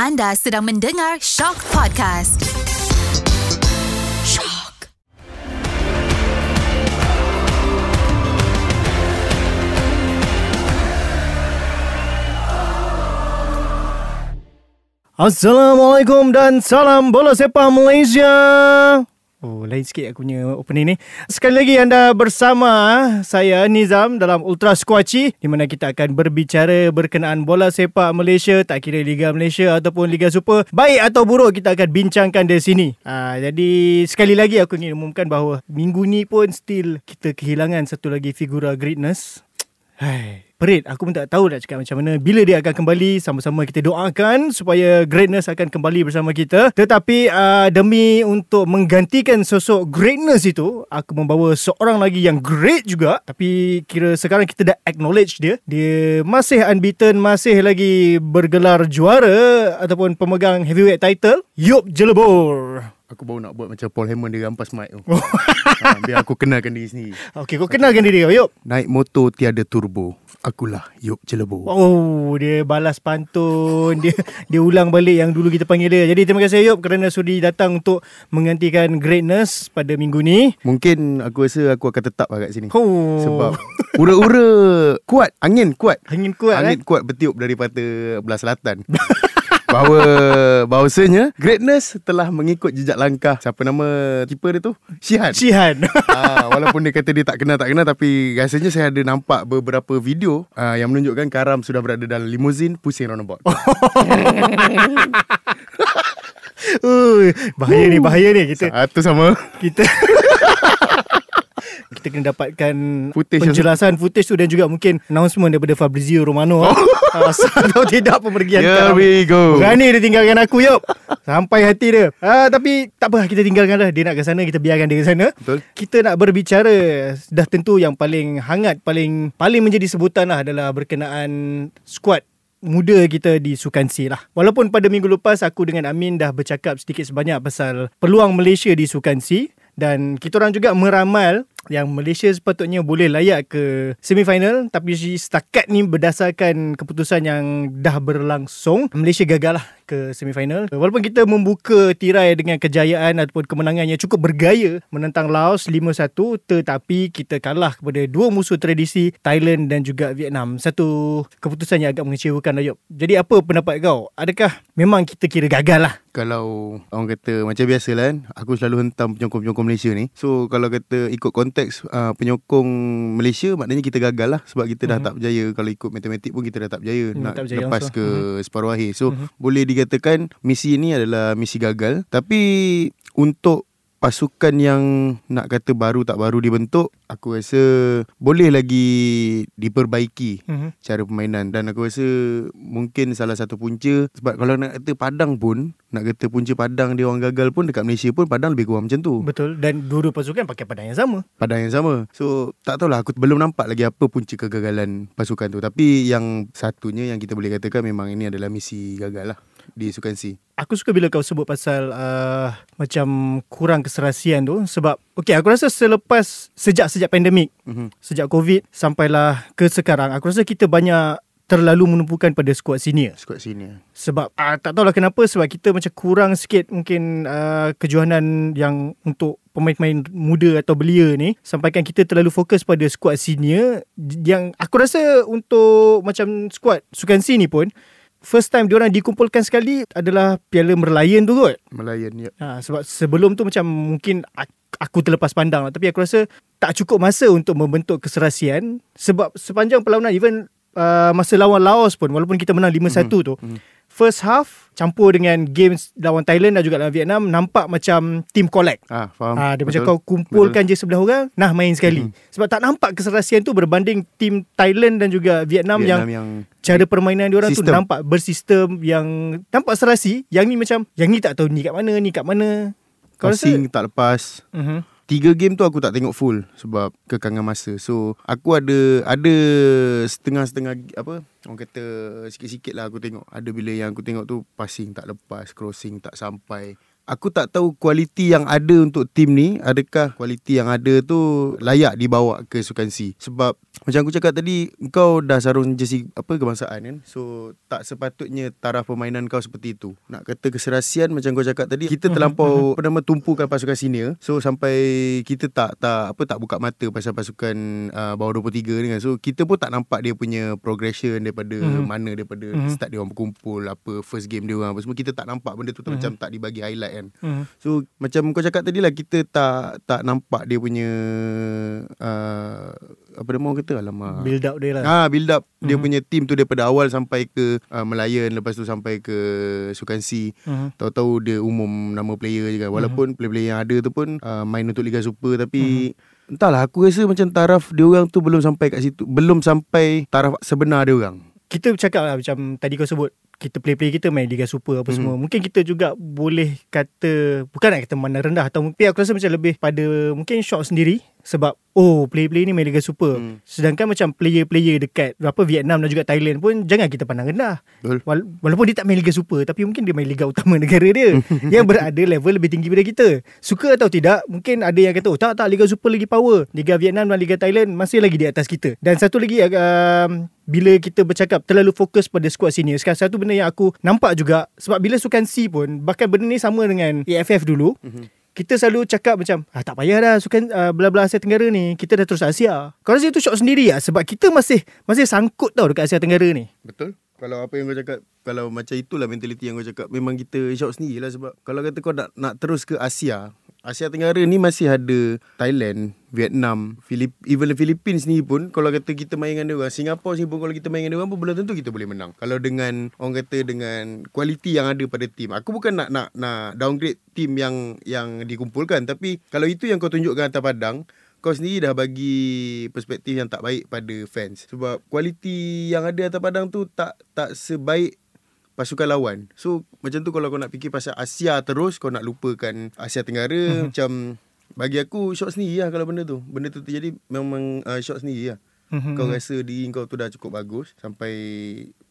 Anda sedang mendengar Shock Podcast. Shock. Assalamualaikum dan salam bola sepak Malaysia. Oh, lain sikit aku punya opening ni. Sekali lagi anda bersama saya Nizam dalam Ultra Squatchy di mana kita akan berbicara berkenaan bola sepak Malaysia, tak kira Liga Malaysia ataupun Liga Super. Baik atau buruk kita akan bincangkan di sini. Ha, jadi sekali lagi aku ingin umumkan bahawa minggu ni pun still kita kehilangan satu lagi figura greatness. Hai. Perit, aku pun tak tahu nak cakap macam mana. Bila dia akan kembali, sama-sama kita doakan supaya greatness akan kembali bersama kita. Tetapi uh, demi untuk menggantikan sosok greatness itu, aku membawa seorang lagi yang great juga. Tapi kira sekarang kita dah acknowledge dia. Dia masih unbeaten, masih lagi bergelar juara ataupun pemegang heavyweight title. Yop Jelebor. Aku baru nak buat macam Paul Hammond dia rampas mic tu. ha, biar aku kenalkan diri sendiri. Okey, kau kenalkan diri kau, Yop. Naik motor tiada turbo. Akulah Yop Jelebo. Oh, dia balas pantun. Dia dia ulang balik yang dulu kita panggil dia. Jadi terima kasih Yop kerana sudi datang untuk menggantikan greatness pada minggu ni. Mungkin aku rasa aku akan tetap lah kat sini. Oh. Sebab ura-ura kuat. Angin kuat. Angin kuat Angin eh. kuat bertiup daripada belah selatan. Bahawa bahawasanya greatness telah mengikut jejak langkah siapa nama keeper dia tu? Shihan. Cihan. Ah, walaupun dia kata dia tak kenal tak kenal tapi rasanya saya ada nampak beberapa video ah, yang menunjukkan Karam sudah berada dalam limousine pusing roundabout. Ui, bahaya ni, bahaya ni kita Satu sama. kita kita kena dapatkan Footage penjelasan footage tu dan juga mungkin announcement daripada Fabrizio Romano. Oh. atau tidak pemergian Here Karam. we go. Berani dia tinggalkan aku Yop Sampai hati dia ah, Tapi tak apa Kita tinggalkan lah Dia nak ke sana Kita biarkan dia ke sana Betul. Kita nak berbicara Dah tentu yang paling hangat Paling paling menjadi sebutan lah Adalah berkenaan Squad muda kita di Sukan C lah. Walaupun pada minggu lepas aku dengan Amin dah bercakap sedikit sebanyak pasal peluang Malaysia di Sukan C dan kita orang juga meramal yang Malaysia sepatutnya boleh layak ke semifinal tapi setakat ni berdasarkan keputusan yang dah berlangsung Malaysia gagal lah ke semifinal. Walaupun kita membuka tirai dengan kejayaan ataupun kemenangan yang cukup bergaya menentang Laos 5-1 tetapi kita kalah kepada dua musuh tradisi Thailand dan juga Vietnam. Satu keputusan yang agak mengecewakan Ayub. Jadi apa pendapat kau? Adakah memang kita kira gagal lah? Kalau orang kata macam biasa lah kan Aku selalu hentam penyokong-penyokong Malaysia ni. So kalau kata ikut konteks uh, penyokong Malaysia Maknanya kita gagal lah Sebab kita dah Mhm. tak berjaya. Kalau ikut matematik pun kita dah tak berjaya Hmm, Nak tak berjaya lepas langsung. ke separuh akhir. So Mhm. boleh dikatakan misi ni adalah misi gagal. Tapi untuk pasukan yang nak kata baru tak baru dibentuk Aku rasa boleh lagi diperbaiki mm-hmm. cara permainan. Dan aku rasa mungkin salah satu punca sebab kalau nak kata Padang pun nak kata punca Padang dia orang gagal pun dekat Malaysia pun Padang lebih kurang macam tu. Betul. Dan dua-dua pasukan pakai padang yang sama. Padang yang sama. So tak tahulah aku belum nampak lagi apa punca kegagalan pasukan tu. Tapi yang satunya yang kita boleh katakan memang ini adalah misi gagal lah di Sukan C Aku suka bila kau sebut pasal uh, macam kurang keserasian tu. Sebab okey aku rasa selepas sejak sejak pandemik mm-hmm. sejak covid sampailah ke sekarang aku rasa kita banyak terlalu menumpukan pada skuad senior. Squad senior. Sebab uh, tak tahulah kenapa sebab kita macam kurang sikit mungkin uh, kejohanan yang untuk pemain-pemain muda atau belia ni. Sampaikan kita terlalu fokus pada skuad senior yang aku rasa untuk macam skuad Sukan C ni pun first time diorang dikumpulkan sekali adalah Piala Merlion tu kot Melayan ya Ha, sebab sebelum tu macam mungkin ak- aku terlepas pandang lah. Tapi aku rasa tak cukup masa untuk membentuk keserasian. Sebab sepanjang perlawanan even uh, masa lawan Laos pun walaupun kita menang 5-1 Mhm. tu. First half campur dengan games lawan Thailand dan juga lawan Vietnam nampak macam team collect. ah faham Ha, dia macam Betul. kau kumpulkan je sebelah orang Nah main sekali Mhm. Sebab tak nampak keserasian tu Berbanding tim Thailand dan juga Vietnam, Vietnam yang yang Cara permainan dia orang tu nampak bersistem Yang nampak serasi Yang ni macam Yang ni tak tahu ni kat mana Ni kat mana Kau rasa passing tak lepas uh-huh. Tiga game tu aku tak tengok full sebab kekangan masa. So aku ada ada setengah-setengah apa orang kata sikit-sikit lah aku tengok. Ada bila yang aku tengok tu passing tak lepas, crossing tak sampai. Aku tak tahu kualiti yang ada untuk tim ni adakah kualiti yang ada tu layak dibawa ke Sukan C. Sebab macam aku cakap tadi kau dah sarung jersey apa kebangsaan kan. So tak sepatutnya taraf permainan kau seperti itu. Nak kata keserasian macam kau cakap tadi kita terlampau apa nama tumpukan pasukan senior. So sampai kita tak tak apa tak buka mata pasal pasukan uh, bawah 23 ni kan. So kita pun tak nampak dia punya progression daripada Mhm. mana daripada Mhm. start dia orang berkumpul apa first game dia orang apa semua kita tak nampak benda tu Mhm. macam tak dibagi highlight kan. Mhm. So macam kau cakap tadi lah kita tak tak nampak dia punya uh, apa nama orang kata alamak. Build up dia lah. Ah build up dia Mhm. punya team tu daripada awal sampai ke uh, Melayan lepas tu sampai ke Sukan C. Mhm. Tahu-tahu dia umum nama player je kan. Walaupun player-player yang ada tu pun uh, main untuk Liga Super tapi entahlah aku rasa macam taraf dia orang tu belum sampai kat situ. Belum sampai taraf sebenar dia orang. Kita bercakap lah macam tadi kau sebut kita play-play kita main Liga Super apa Mhm. semua. Mungkin kita juga boleh kata bukan nak kata mana rendah atau mungkin aku rasa macam lebih pada mungkin shock sendiri sebab oh play-play ni main Liga Super. Hmm. Sedangkan macam player-player dekat apa Vietnam dan juga Thailand pun jangan kita pandang rendah. Wala- Walaupun dia tak main Liga Super tapi mungkin dia main Liga utama negara dia yang berada level lebih tinggi daripada kita. Suka atau tidak, mungkin ada yang kata oh tak tak Liga Super lagi power. Liga Vietnam dan Liga Thailand masih lagi di atas kita. Dan satu lagi um, bila kita bercakap terlalu fokus pada squad senior. Sekarang satu benda yang aku nampak juga. Sebab bila Sukan C pun bahkan benda ni sama dengan AFF dulu. Kita selalu cakap macam ah, Tak payah dah Sukan uh, belah-belah Asia Tenggara ni. Kita dah terus Asia. Kau rasa itu shock sendiri lah Sebab kita masih Masih sangkut tau Dekat Asia Tenggara ni. Betul. Kalau apa yang kau cakap Kalau macam itulah mentaliti yang kau cakap Memang kita shock sendiri lah Sebab kalau kata kau nak, nak terus ke Asia Asia Tenggara ni masih ada Thailand, Vietnam, Filip, even the Philippines ni pun Kalau kata kita main dengan dia orang Singapore ni pun kalau kita main dengan dia orang pun Belum tentu kita boleh menang. Kalau dengan Orang kata dengan Kualiti yang ada pada tim Aku bukan nak nak nak downgrade tim yang yang dikumpulkan Tapi kalau itu yang kau tunjukkan atas padang kau sendiri dah bagi perspektif yang tak baik pada fans. Sebab kualiti yang ada atas padang tu tak tak sebaik pasukan lawan. So macam tu kalau kau nak fikir pasal Asia terus kau nak lupakan Asia Tenggara Mhm. macam bagi aku shock sendiri lah kalau benda tu. Benda tu terjadi memang uh, shock sendiri lah. Mhm. Kau rasa diri kau tu dah cukup bagus sampai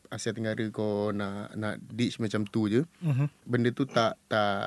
Asia Tenggara kau nak nak ditch macam tu je. Mhm. Benda tu tak tak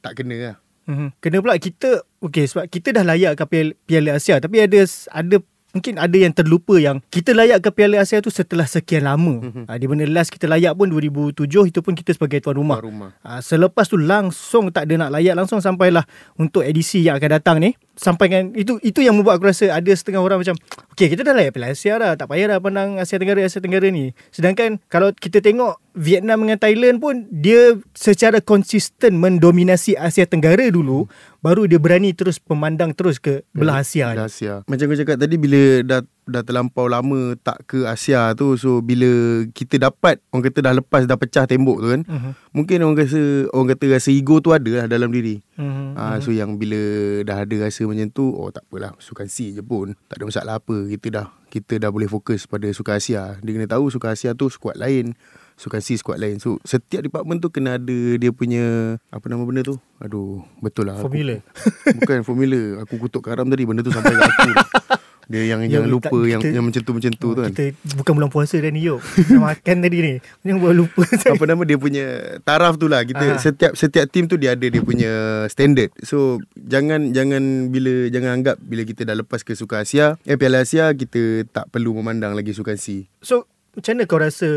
tak kena lah. Mhm. Kena pula kita Okay sebab kita dah layak ke Piala Asia Tapi ada ada Mungkin ada yang terlupa yang Kita layak ke Piala Asia tu setelah sekian lama Mhm. ha, Di mana last kita layak pun 2007 Itu pun kita sebagai tuan rumah Tuan rumah. ha, Selepas tu langsung tak ada nak layak Langsung sampailah untuk edisi yang akan datang ni Sampaikan itu itu yang membuat aku rasa ada setengah orang macam Okay kita dah layak Piala Asia dah Tak payah dah pandang Asia Tenggara Asia Tenggara ni Sedangkan kalau kita tengok Vietnam dengan Thailand pun Dia secara konsisten mendominasi Asia Tenggara dulu Baru dia berani terus memandang terus ke belah Asia Belah Asia. Macam kau cakap tadi bila dah dah terlampau lama tak ke Asia tu so bila kita dapat orang kata dah lepas dah pecah tembok tu kan Mhm. mungkin orang rasa orang kata rasa ego tu ada lah dalam diri. Mhm. Ah so yang bila dah ada rasa macam tu oh tak apalah sukan C je pun tak ada masalah apa kita dah kita dah boleh fokus pada sukan Asia. Dia kena tahu sukan Asia tu skuad lain Sukan C skuad lain So setiap department tu Kena ada dia punya Apa nama benda tu Aduh Betul lah aku- Formula. Bukan formula Aku kutuk karam tadi Benda tu sampai kat aku Dia yang Ya, jangan lupa tak- yang kita- yang macam tu macam tu tu kan. Kita bukan bulan puasa dah ni Kita makan tadi ni Jangan buat lupa Apa nama dia punya taraf tu lah. Kita Ah. setiap setiap team tu dia ada dia punya standard. So jangan jangan bila jangan anggap bila kita dah lepas ke Sukan Asia, eh Piala Asia kita tak perlu memandang lagi Sukan C. So macam mana kau rasa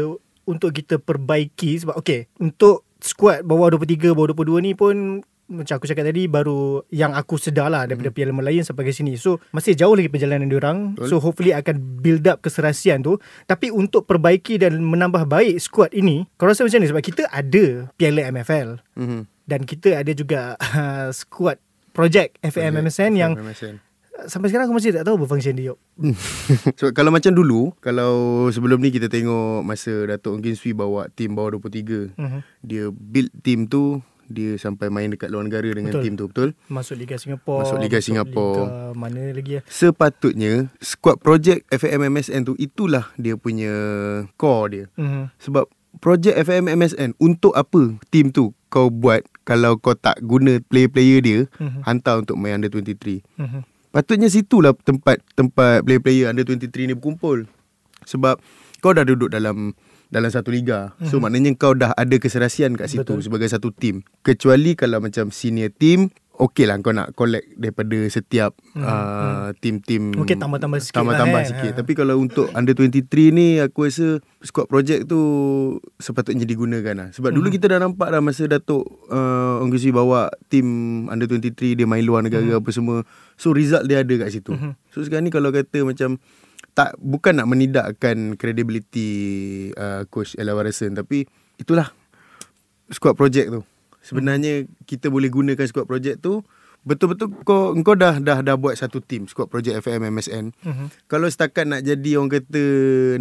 Untuk kita perbaiki Sebab okay Untuk squad bawah 23 Bawah 22 ni pun macam aku cakap tadi baru yang aku sedar lah daripada hmm. Piala Melayu sampai ke sini. So masih jauh lagi perjalanan diorang. Betul. So hopefully akan build up keserasian tu. Tapi untuk perbaiki dan menambah baik squad ini, kau rasa macam ni sebab kita ada Piala MFL Mhm. dan kita ada juga uh, squad project FMMSN yang MSN. sampai sekarang aku masih tak tahu function dia. So kalau macam dulu, kalau sebelum ni kita tengok masa Datuk Ongkin Sui bawa tim bawah 23, Mhm. dia build tim tu dia sampai main dekat luar negara dengan Betul. tim tu betul. Masuk Liga Singapura. Masuk Liga Singapura. Liga mana lagi ya? Sepatutnya squad project FMMSN tu itulah dia punya core dia. Mhm. Sebab projek FMMSN untuk apa tim tu kau buat kalau kau tak guna player-player dia Mhm. hantar untuk main under 23. Mhm. Patutnya situlah tempat tempat player-player under 23 ni berkumpul. Sebab kau dah duduk dalam dalam satu liga. So mm-hmm. maknanya kau dah ada keserasian kat situ Betul. Sebagai satu tim. Kecuali kalau macam senior team Okey lah kau nak collect daripada setiap mm, uh, tim-tim Mungkin tambah-tambah sikit Tambah-tambah lah, eh. sikit Ha. Tapi kalau untuk under 23 ni Aku rasa squad project tu Sepatutnya digunakan lah Sebab Hmm. dulu kita dah nampak dah Masa Datuk uh, Onggusi bawa Tim under 23 Dia main luar negara Hmm. apa semua So result dia ada kat situ So sekarang ni kalau kata macam tak bukan nak menidakkan credibility uh, coach Ella Warason tapi itulah squad project tu. Sebenarnya kita boleh gunakan squad project tu betul-betul kau kau dah dah dah buat satu team squad project FM MSN. Mhm. Kalau setakat nak jadi orang kata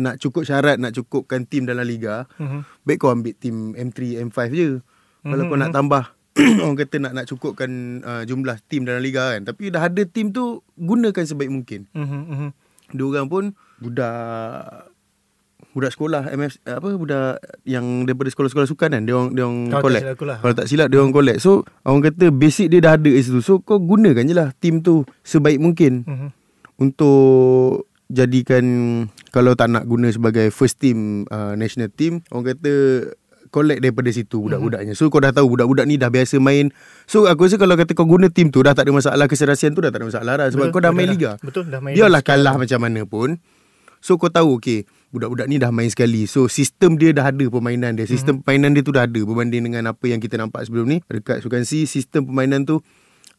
nak cukup syarat nak cukupkan team dalam liga, Mhm. baik kau ambil team M3 M5 je. Kalau kau nak tambah orang kata nak nak cukupkan uh, jumlah team dalam liga kan. Tapi dah ada team tu gunakan sebaik mungkin. Mhm, mhm. Dia orang pun budak budak sekolah MF apa budak yang daripada sekolah-sekolah sukan kan dia orang dia orang Kalau tak collect. silap aku lah. Kalau tak silap dia orang collect. So orang kata basic dia dah ada kat situ. So kau gunakan je lah team tu sebaik mungkin Mhm. untuk jadikan kalau tak nak guna sebagai first team uh, national team orang kata collect daripada situ budak-budaknya. So kau dah tahu budak-budak ni dah biasa main. So aku rasa kalau kata kau guna team tu dah tak ada masalah keserasian tu dah tak ada masalah dah sebab Betul, kau dah betul main dah. liga. Betul, dah main Biarlah kalah macam mana pun. So kau tahu okay budak-budak ni dah main sekali. So sistem dia dah ada permainan dia. Sistem mm-hmm. permainan dia tu dah ada berbanding dengan apa yang kita nampak sebelum ni. Dekat Sukan C sistem permainan tu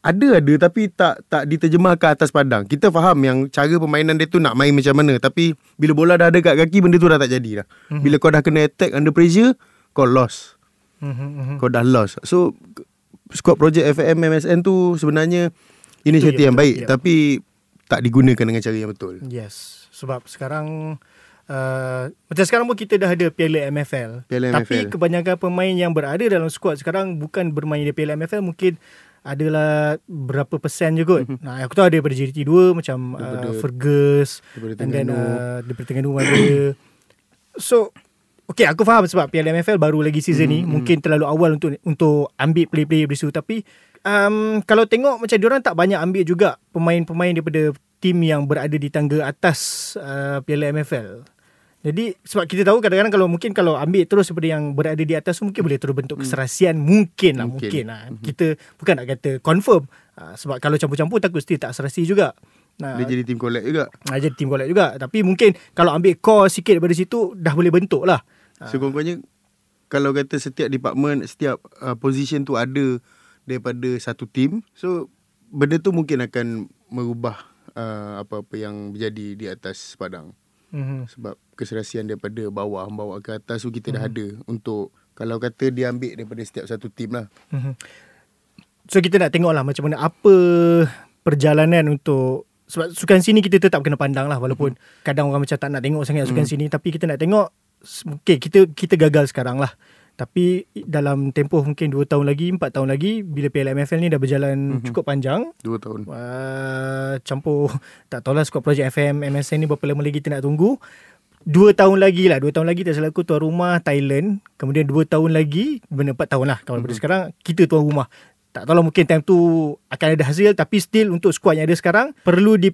ada ada tapi tak tak diterjemahkan atas padang. Kita faham yang cara permainan dia tu nak main macam mana tapi bila bola dah ada kat kaki benda tu dah tak jadi dah. Mm-hmm. Bila kau dah kena attack under pressure kau lost. Mhm, mhm. Kau dah lost. So squad project FM MSN tu sebenarnya inisiatif ya, yang betul, baik ya. tapi tak digunakan dengan cara yang betul. Yes, sebab sekarang uh, macam sekarang pun kita dah ada Piala MFL. Piala Tapi MFL. kebanyakan pemain yang berada dalam skuad sekarang bukan bermain di Piala MFL mungkin adalah berapa persen je kot. Nah, aku tahu ada daripada JDT 2 macam uh, Fergus daripada and then uh, daripada Terengganu ada. So Okay aku faham sebab Piala MFL baru lagi season Mhm, ni mungkin terlalu awal untuk untuk ambil player-player dari situ tapi um, kalau tengok macam diorang tak banyak ambil juga pemain-pemain daripada tim yang berada di tangga atas uh, Piala MFL. Jadi sebab kita tahu kadang-kadang kalau mungkin kalau ambil terus daripada yang berada di atas mungkin boleh terus bentuk keserasian mungkin lah Mungkin. mungkin, lah. Kita bukan nak kata confirm uh, sebab kalau campur-campur takut still tak serasi juga. Nah, Dia jadi team collect juga. Ah, jadi team collect juga Tapi mungkin Kalau ambil core sikit daripada situ Dah boleh bentuk lah So kurang-kurangnya kalau kata setiap department, setiap uh, position tu ada daripada satu team, so benda tu mungkin akan merubah uh, apa-apa yang berjadi di atas padang. mm-hmm. Sebab keserasian daripada bawah bawa ke atas tu kita dah ada untuk kalau kata dia ambil daripada setiap satu team lah. Mhm. So kita nak tengok lah Macam mana Apa Perjalanan untuk Sebab sukan sini Kita tetap kena pandang lah Walaupun Kadang orang macam tak nak tengok sangat Sukan sini Tapi kita nak tengok Okay kita Kita gagal sekarang lah. Tapi dalam tempoh mungkin 2 tahun lagi, 4 tahun lagi bila Piala MFL ni dah berjalan cukup panjang, Dua tahun. uh, campur tak tahulah skop projek FM MSN ni berapa lama lagi kita nak tunggu. Dua tahun lagi lah Dua tahun lagi tak salah aku Tuan rumah Thailand. Kemudian dua tahun lagi Benda empat tahun lah Kalau daripada sekarang Kita tuan rumah. Tak tahulah mungkin time tu Akan ada hasil Tapi still Untuk skuad yang ada sekarang Perlu di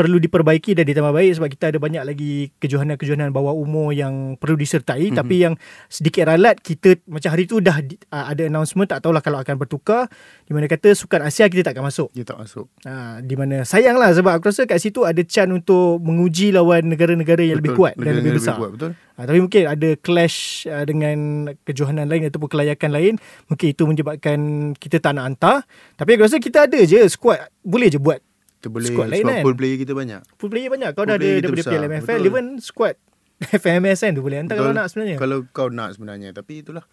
perlu diperbaiki dan ditambah baik sebab kita ada banyak lagi kejohanan-kejohanan bawah umur yang perlu disertai mm-hmm. tapi yang sedikit ralat kita macam hari tu dah uh, ada announcement tak tahulah kalau akan bertukar di mana kata sukan Asia kita tak akan masuk Dia tak masuk. Ha, di mana sayang lah sebab aku rasa kat situ ada chance untuk menguji lawan negara-negara yang lebih kuat dan lebih besar. kuat, betul. Ha, tapi mungkin ada clash uh, dengan kejohanan lain ataupun kelayakan lain. Mungkin itu menyebabkan kita tak nak hantar. Tapi aku rasa kita ada je squad. Boleh je buat Kita boleh Squad lain sebab kan? pool player kita banyak. full player banyak. Kau Full dah ada daripada PLMFL. betul. Even squad FMS kan tu boleh hantar kalau nak sebenarnya. Kalau kau nak sebenarnya tapi itulah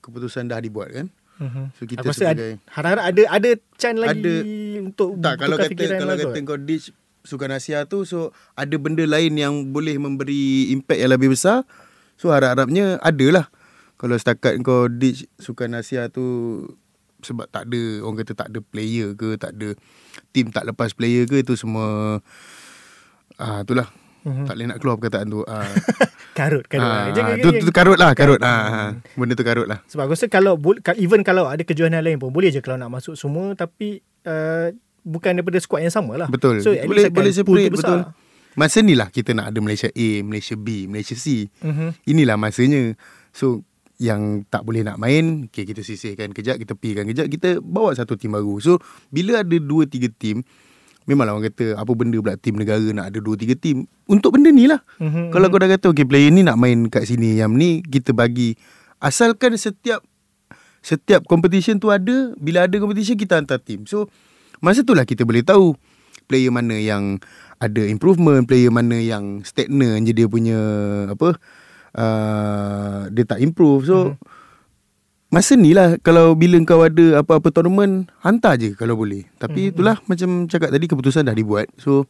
keputusan dah dibuat kan. Mhm. So kita aku ada, harap-harap ada ada chance lagi Ada. untuk tak kalau kata kalau lah kata kau ditch Sukan Asia tu so ada benda lain yang boleh memberi impact yang lebih besar. So harap-harapnya adalah. Kalau setakat kau ditch Sukan Asia tu sebab tak ada orang kata tak ada player ke tak ada team tak lepas player ke itu semua ah itulah Mhm. tak boleh nak keluar perkataan tu ah Karut, karut. ah, Jangan- tu, jangan- tu karut lah karut ah benda tu karut lah Sebab aku rasa kalau even kalau ada kejohanan lain pun boleh je kalau nak masuk semua tapi uh, bukan daripada skuad yang sama lah. Betul. So at Boleh- boleh tu separate, besar. betul. Masa ni lah kita nak ada Malaysia A, Malaysia B, Malaysia C. Mhm. Inilah masanya. So yang tak boleh nak main, okay, kita sisihkan kejap, kita pikan kejap, kita bawa satu tim baru. So bila ada dua tiga tim, memanglah orang kata apa benda pula tim negara nak ada dua tiga tim. Untuk benda ni lah. Mhm, Kalau kau dah kata okay player ni nak main kat sini, yang ni kita bagi asalkan setiap setiap competition tu ada, bila ada competition kita hantar tim. So masa tu lah kita boleh tahu player mana yang ada improvement, player mana yang stagnant je dia punya apa uh, dia tak improve. So mm-hmm. masa ni lah kalau bila kau ada apa-apa tournament hantar je kalau boleh. Tapi mm-hmm. itulah macam cakap tadi keputusan dah dibuat. So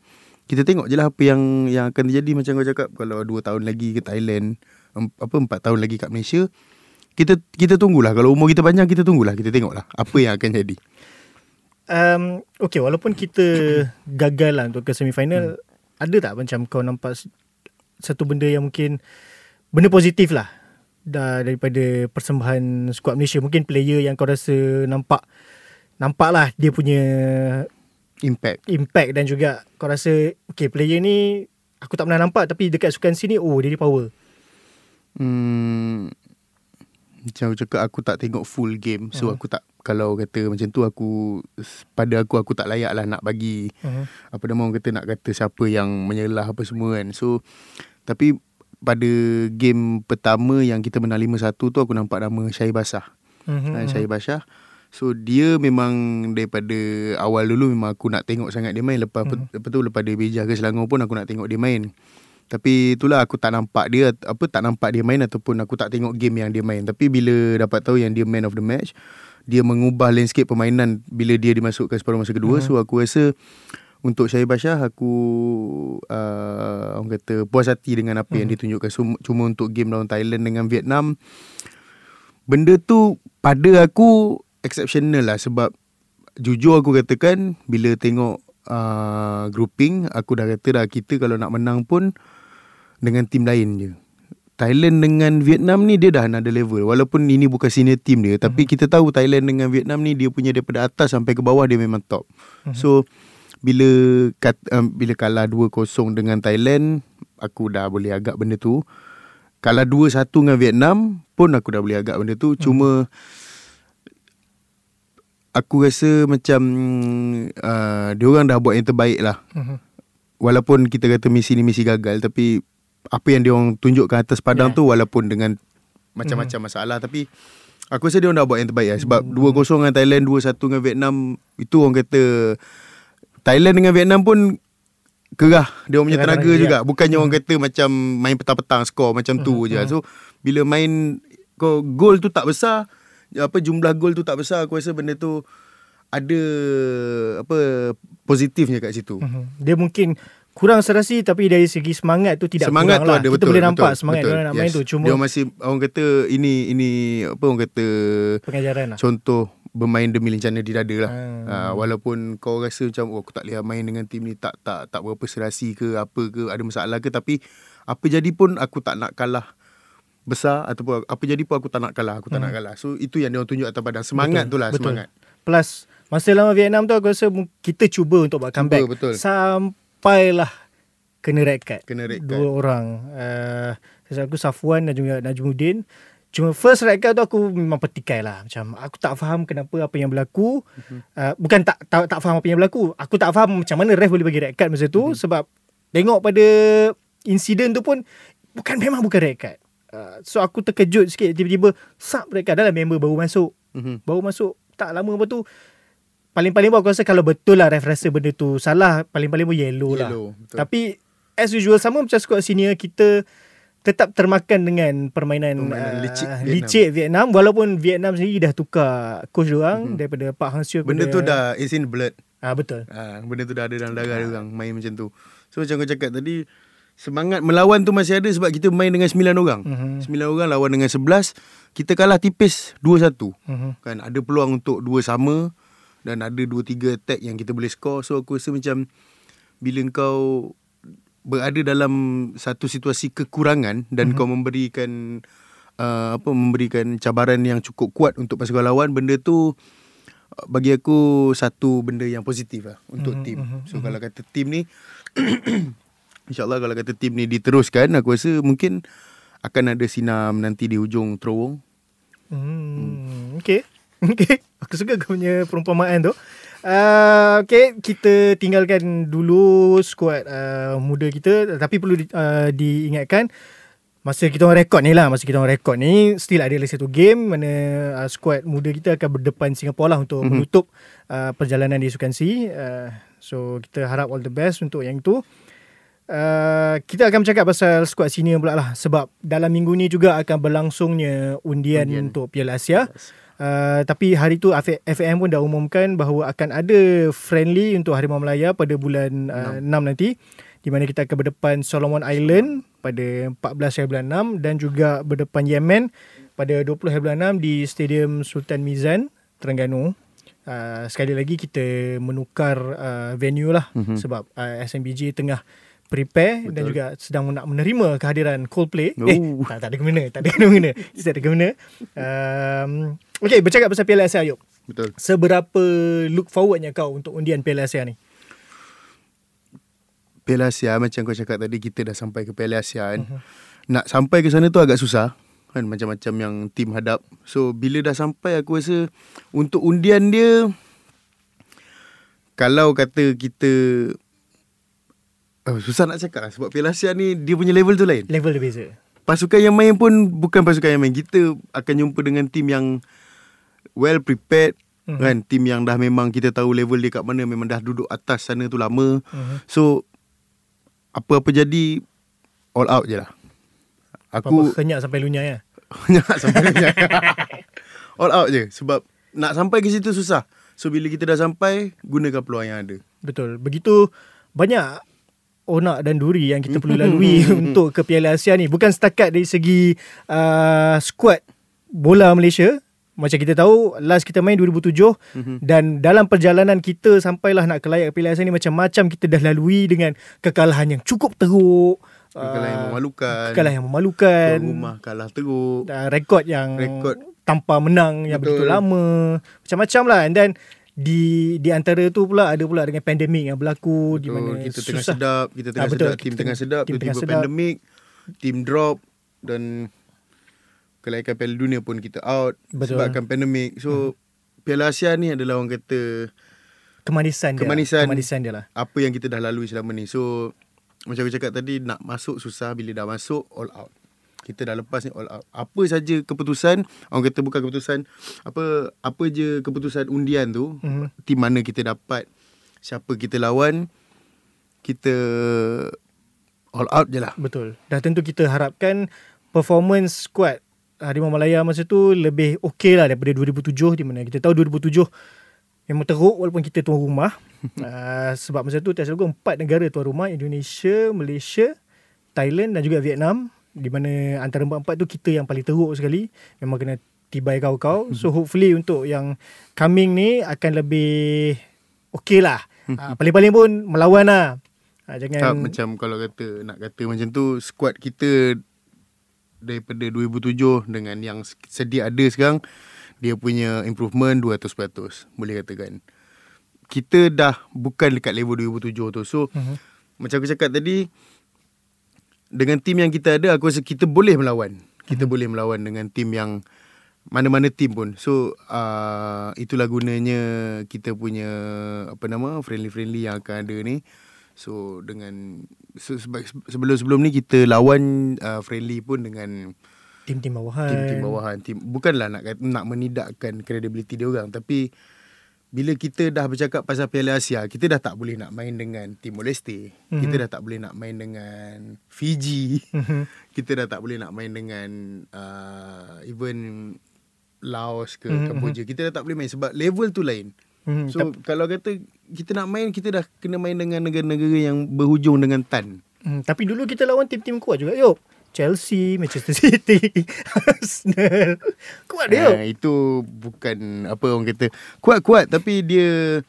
kita tengok je lah apa yang yang akan terjadi macam kau cakap kalau 2 tahun lagi ke Thailand apa 4 tahun lagi kat Malaysia kita kita tunggulah kalau umur kita panjang kita tunggulah kita tengoklah apa yang akan jadi. Um, okay, walaupun kita gagal lah untuk ke semifinal, hmm. ada tak macam kau nampak satu benda yang mungkin benda positif lah dah daripada persembahan skuad Malaysia. Mungkin player yang kau rasa nampak nampak lah dia punya Impact. impact dan juga kau rasa okay player ni aku tak pernah nampak tapi dekat sukan sini oh dia ni power. Hmm, macam aku cakap aku tak tengok full game so Hmm. aku tak kalau kata macam tu aku pada aku aku tak layak lah nak bagi Uh-huh. apa nama orang kata nak kata siapa yang menyelah apa semua kan. So tapi pada game pertama yang kita menang 5-1 tu aku nampak nama Syahir Basah. Uh-huh. Hmm. Syahir Basah. So dia memang daripada awal dulu memang aku nak tengok sangat dia main lepas hmm. lepas tu lepas dia bijah ke Selangor pun aku nak tengok dia main. Tapi itulah aku tak nampak dia apa tak nampak dia main ataupun aku tak tengok game yang dia main. Tapi bila dapat tahu yang dia man of the match, dia mengubah landscape permainan bila dia dimasukkan separuh masa kedua. Hmm. So aku rasa untuk Syahir Bashar aku uh, orang kata puas hati dengan apa hmm. yang ditunjukkan. So, cuma untuk game lawan Thailand dengan Vietnam benda tu pada aku exceptional lah sebab jujur aku katakan bila tengok uh, grouping aku dah kata dah kita kalau nak menang pun dengan tim lain je. Thailand dengan Vietnam ni dia dah another level walaupun ini bukan senior team dia tapi kita tahu Thailand dengan Vietnam ni dia punya daripada atas sampai ke bawah dia memang top. So bila kat, um, bila kalah 2-0 dengan Thailand aku dah boleh agak benda tu. Kalah 2-1 dengan Vietnam pun aku dah boleh agak benda tu cuma aku rasa macam uh, dia orang dah buat yang terbaik lah. Uh-huh. Walaupun kita kata misi ni misi gagal tapi apa yang dia orang tunjukkan atas padang Yeah. tu walaupun dengan macam-macam masalah tapi aku rasa dia orang dah buat yang terbaik lah sebab 2-0 dengan Thailand 2-1 dengan Vietnam itu orang kata Thailand dengan Vietnam pun gerah dia orang punya tenaga tenaga, juga ya. bukannya orang kata macam main petang-petang skor macam tu je so bila main kau gol tu tak besar apa jumlah gol tu tak besar aku rasa benda tu ada apa positifnya kat situ. Mhm. Dia mungkin kurang serasi tapi dari segi semangat tu tidak semangat kurang tu lah. ada Kita betul. boleh nampak betul, semangat betul. dia nak main tu cuma dia masih orang kata ini ini apa orang kata pengajaran lah. contoh bermain demi lencana di dada lah. Hmm. Ha, walaupun kau rasa macam oh, aku tak boleh main dengan tim ni tak tak tak berapa serasi ke apa ke ada masalah ke tapi apa jadi pun aku tak nak kalah besar ataupun apa jadi pun aku tak nak kalah aku tak nak kalah. So itu yang dia orang tunjuk atas padang semangat Hmm. Betul, tu lah betul. semangat. Plus masa lawan Vietnam tu aku rasa kita cuba untuk buat Cuba, comeback betul. sampailah kena red card. Kena red Dua orang. Uh, aku Safwan dan juga Najmuddin. Cuma first red card tu aku memang petikai lah. Macam aku tak faham kenapa apa yang berlaku. Uh, bukan tak, tak tak faham apa yang berlaku. Aku tak faham macam mana ref boleh bagi red card masa tu. Sebab tengok pada insiden tu pun bukan memang bukan red card. Uh, so aku terkejut sikit tiba-tiba sub red card dalam member baru masuk. Mhm. Baru masuk tak lama lepas tu paling-paling pun aku rasa kalau betul lah ref rasa benda tu salah paling-paling pun yellow, lah. Yellow, betul. Tapi as usual sama macam squad senior kita tetap termakan dengan permainan, Permainan uh, licik Vietnam. licik Vietnam walaupun Vietnam sendiri dah tukar coach diorang daripada Pak Hang Seo. Benda tu dah it's in blood. ah betul. Ha, benda tu dah ada dalam darah dia orang main macam tu. So macam kau cakap tadi semangat melawan tu masih ada sebab kita main dengan 9 orang. Mhm. 9 orang lawan dengan 11, kita kalah tipis 2-1. Mhm. Kan ada peluang untuk dua sama dan ada 2 3 attack yang kita boleh score. So aku rasa macam bila kau berada dalam satu situasi kekurangan dan kau memberikan uh, apa memberikan cabaran yang cukup kuat untuk pasukan lawan benda tu uh, bagi aku satu benda yang positif lah untuk Mhm, tim. mhm, So kalau kata tim ni InsyaAllah kalau kata tim ni diteruskan Aku rasa mungkin Akan ada sinam nanti di hujung terowong Hmm, okay. Okay. Aku suka kau punya perumpamaan tu. Uh, okay, kita tinggalkan dulu skuad uh, muda kita. Tapi perlu di, uh, diingatkan, masa kita orang rekod ni lah, masa kita orang rekod ni, still ada lagi satu game mana uh, skuad muda kita akan berdepan Singapura lah untuk mm-hmm. menutup uh, perjalanan di Sukan C. Uh, so, kita harap all the best untuk yang itu. Uh, kita akan bercakap pasal skuad senior pula lah sebab dalam minggu ni juga akan berlangsungnya undian, undian. untuk Piala Asia. Uh, tapi hari tu FAM pun dah umumkan bahawa akan ada friendly untuk Harimau Melaya pada bulan uh, 6. 6 nanti di mana kita akan berdepan Solomon Island pada 14 hari bulan 6 dan juga berdepan Yemen pada 20 hari bulan 6 di Stadium Sultan Mizan Terengganu. Uh, sekali lagi kita menukar uh, venue lah mm-hmm. sebab uh, SMBG tengah prepare Betul. dan juga sedang nak menerima kehadiran Coldplay. Oh. Eh, tak, tak ada kena, tak ada kena. Tak ada kena. Um, okay, bercakap pasal Piala Asia, Ayub. Betul. Seberapa look forwardnya kau untuk undian Piala Asia ni? Piala Asia, macam kau cakap tadi, kita dah sampai ke Piala Asia kan. Uh-huh. Nak sampai ke sana tu agak susah. Kan, macam-macam yang tim hadap. So, bila dah sampai, aku rasa untuk undian dia, kalau kata kita Oh, susah nak cakap lah sebab Piala Asia ni dia punya level tu lain. Level dia beza. Pasukan yang main pun bukan pasukan yang main. Kita akan jumpa dengan tim yang well prepared mm-hmm. kan, tim yang dah memang kita tahu level dia kat mana, memang dah duduk atas sana tu lama. Mm-hmm. So apa-apa jadi all out je lah. Aku kenyak sampai lunyai ya. kenyak sampai lunyai. all out je sebab nak sampai ke situ susah. So bila kita dah sampai gunakan peluang yang ada. Betul. Begitu banyak onak dan duri yang kita perlu lalui untuk ke Piala Asia ni. Bukan setakat dari segi uh, squad bola Malaysia. Macam kita tahu last kita main 2007 mm-hmm. dan dalam perjalanan kita sampailah nak ke layak Piala Asia ni macam-macam kita dah lalui dengan kekalahan yang cukup teruk. Kekalahan uh, yang memalukan. kekalahan yang memalukan. Rumah kalah teruk. Uh, rekod yang rekod. tanpa menang yang Betul. begitu lama. Macam-macam lah. And then di di antara tu pula ada pula dengan pandemik yang berlaku betul, di mana kita susah. tengah sedap kita tengah ha, betul, sedap tim tengah sedap tiba-tiba pandemik tim drop dan kelaikan Piala Dunia pun kita out betul. sebabkan pandemik so hmm. Piala Asia ni adalah orang kata kemanisan dia kemanisan, kemanisan dia lah apa yang kita dah lalui selama ni so macam aku cakap tadi nak masuk susah bila dah masuk all out kita dah lepas ni all out. Apa saja keputusan, orang kata bukan keputusan, apa apa je keputusan undian tu, mm-hmm. tim mana kita dapat, siapa kita lawan, kita all out je lah. Betul. Dah tentu kita harapkan performance squad Harimau Malaya masa tu lebih okey lah daripada 2007 di mana kita tahu 2007 memang teruk walaupun kita tuan rumah. uh, sebab masa tu tak salah empat negara tuan rumah, Indonesia, Malaysia, Thailand dan juga Vietnam di mana antara empat-empat tu kita yang paling teruk sekali. Memang kena tibai kau-kau. So hopefully untuk yang coming ni akan lebih okey lah. Uh, paling-paling pun melawan lah. Uh, jangan tak, macam kalau kata nak kata macam tu squad kita daripada 2007 dengan yang sedia ada sekarang dia punya improvement 200% boleh katakan. Kita dah bukan dekat level 2007 tu. So uh-huh. macam aku cakap tadi dengan tim yang kita ada aku rasa kita boleh melawan. Kita hmm. boleh melawan dengan tim yang mana-mana tim pun. So uh, itulah gunanya kita punya apa nama friendly-friendly yang akan ada ni. So dengan so, sebelum-sebelum ni kita lawan uh, friendly pun dengan tim-tim bawahan. Tim-tim bawahan. Tim bukanlah nak nak menidakkan credibility dia orang tapi bila kita dah bercakap pasal Piala Asia, kita dah tak boleh nak main dengan Timor Leste. Mm-hmm. Kita dah tak boleh nak main dengan Fiji. Mm-hmm. Kita dah tak boleh nak main dengan uh, even Laos ke mm-hmm. Kamboja. Kita dah tak boleh main sebab level tu lain. Mm-hmm. So Tap- kalau kata kita nak main, kita dah kena main dengan negara-negara yang berhujung dengan tan. Mm, tapi dulu kita lawan tim-tim kuat juga. Yuk. Chelsea, Manchester City, Arsenal. Kuat dia. Uh, itu bukan apa orang kata kuat-kuat tapi dia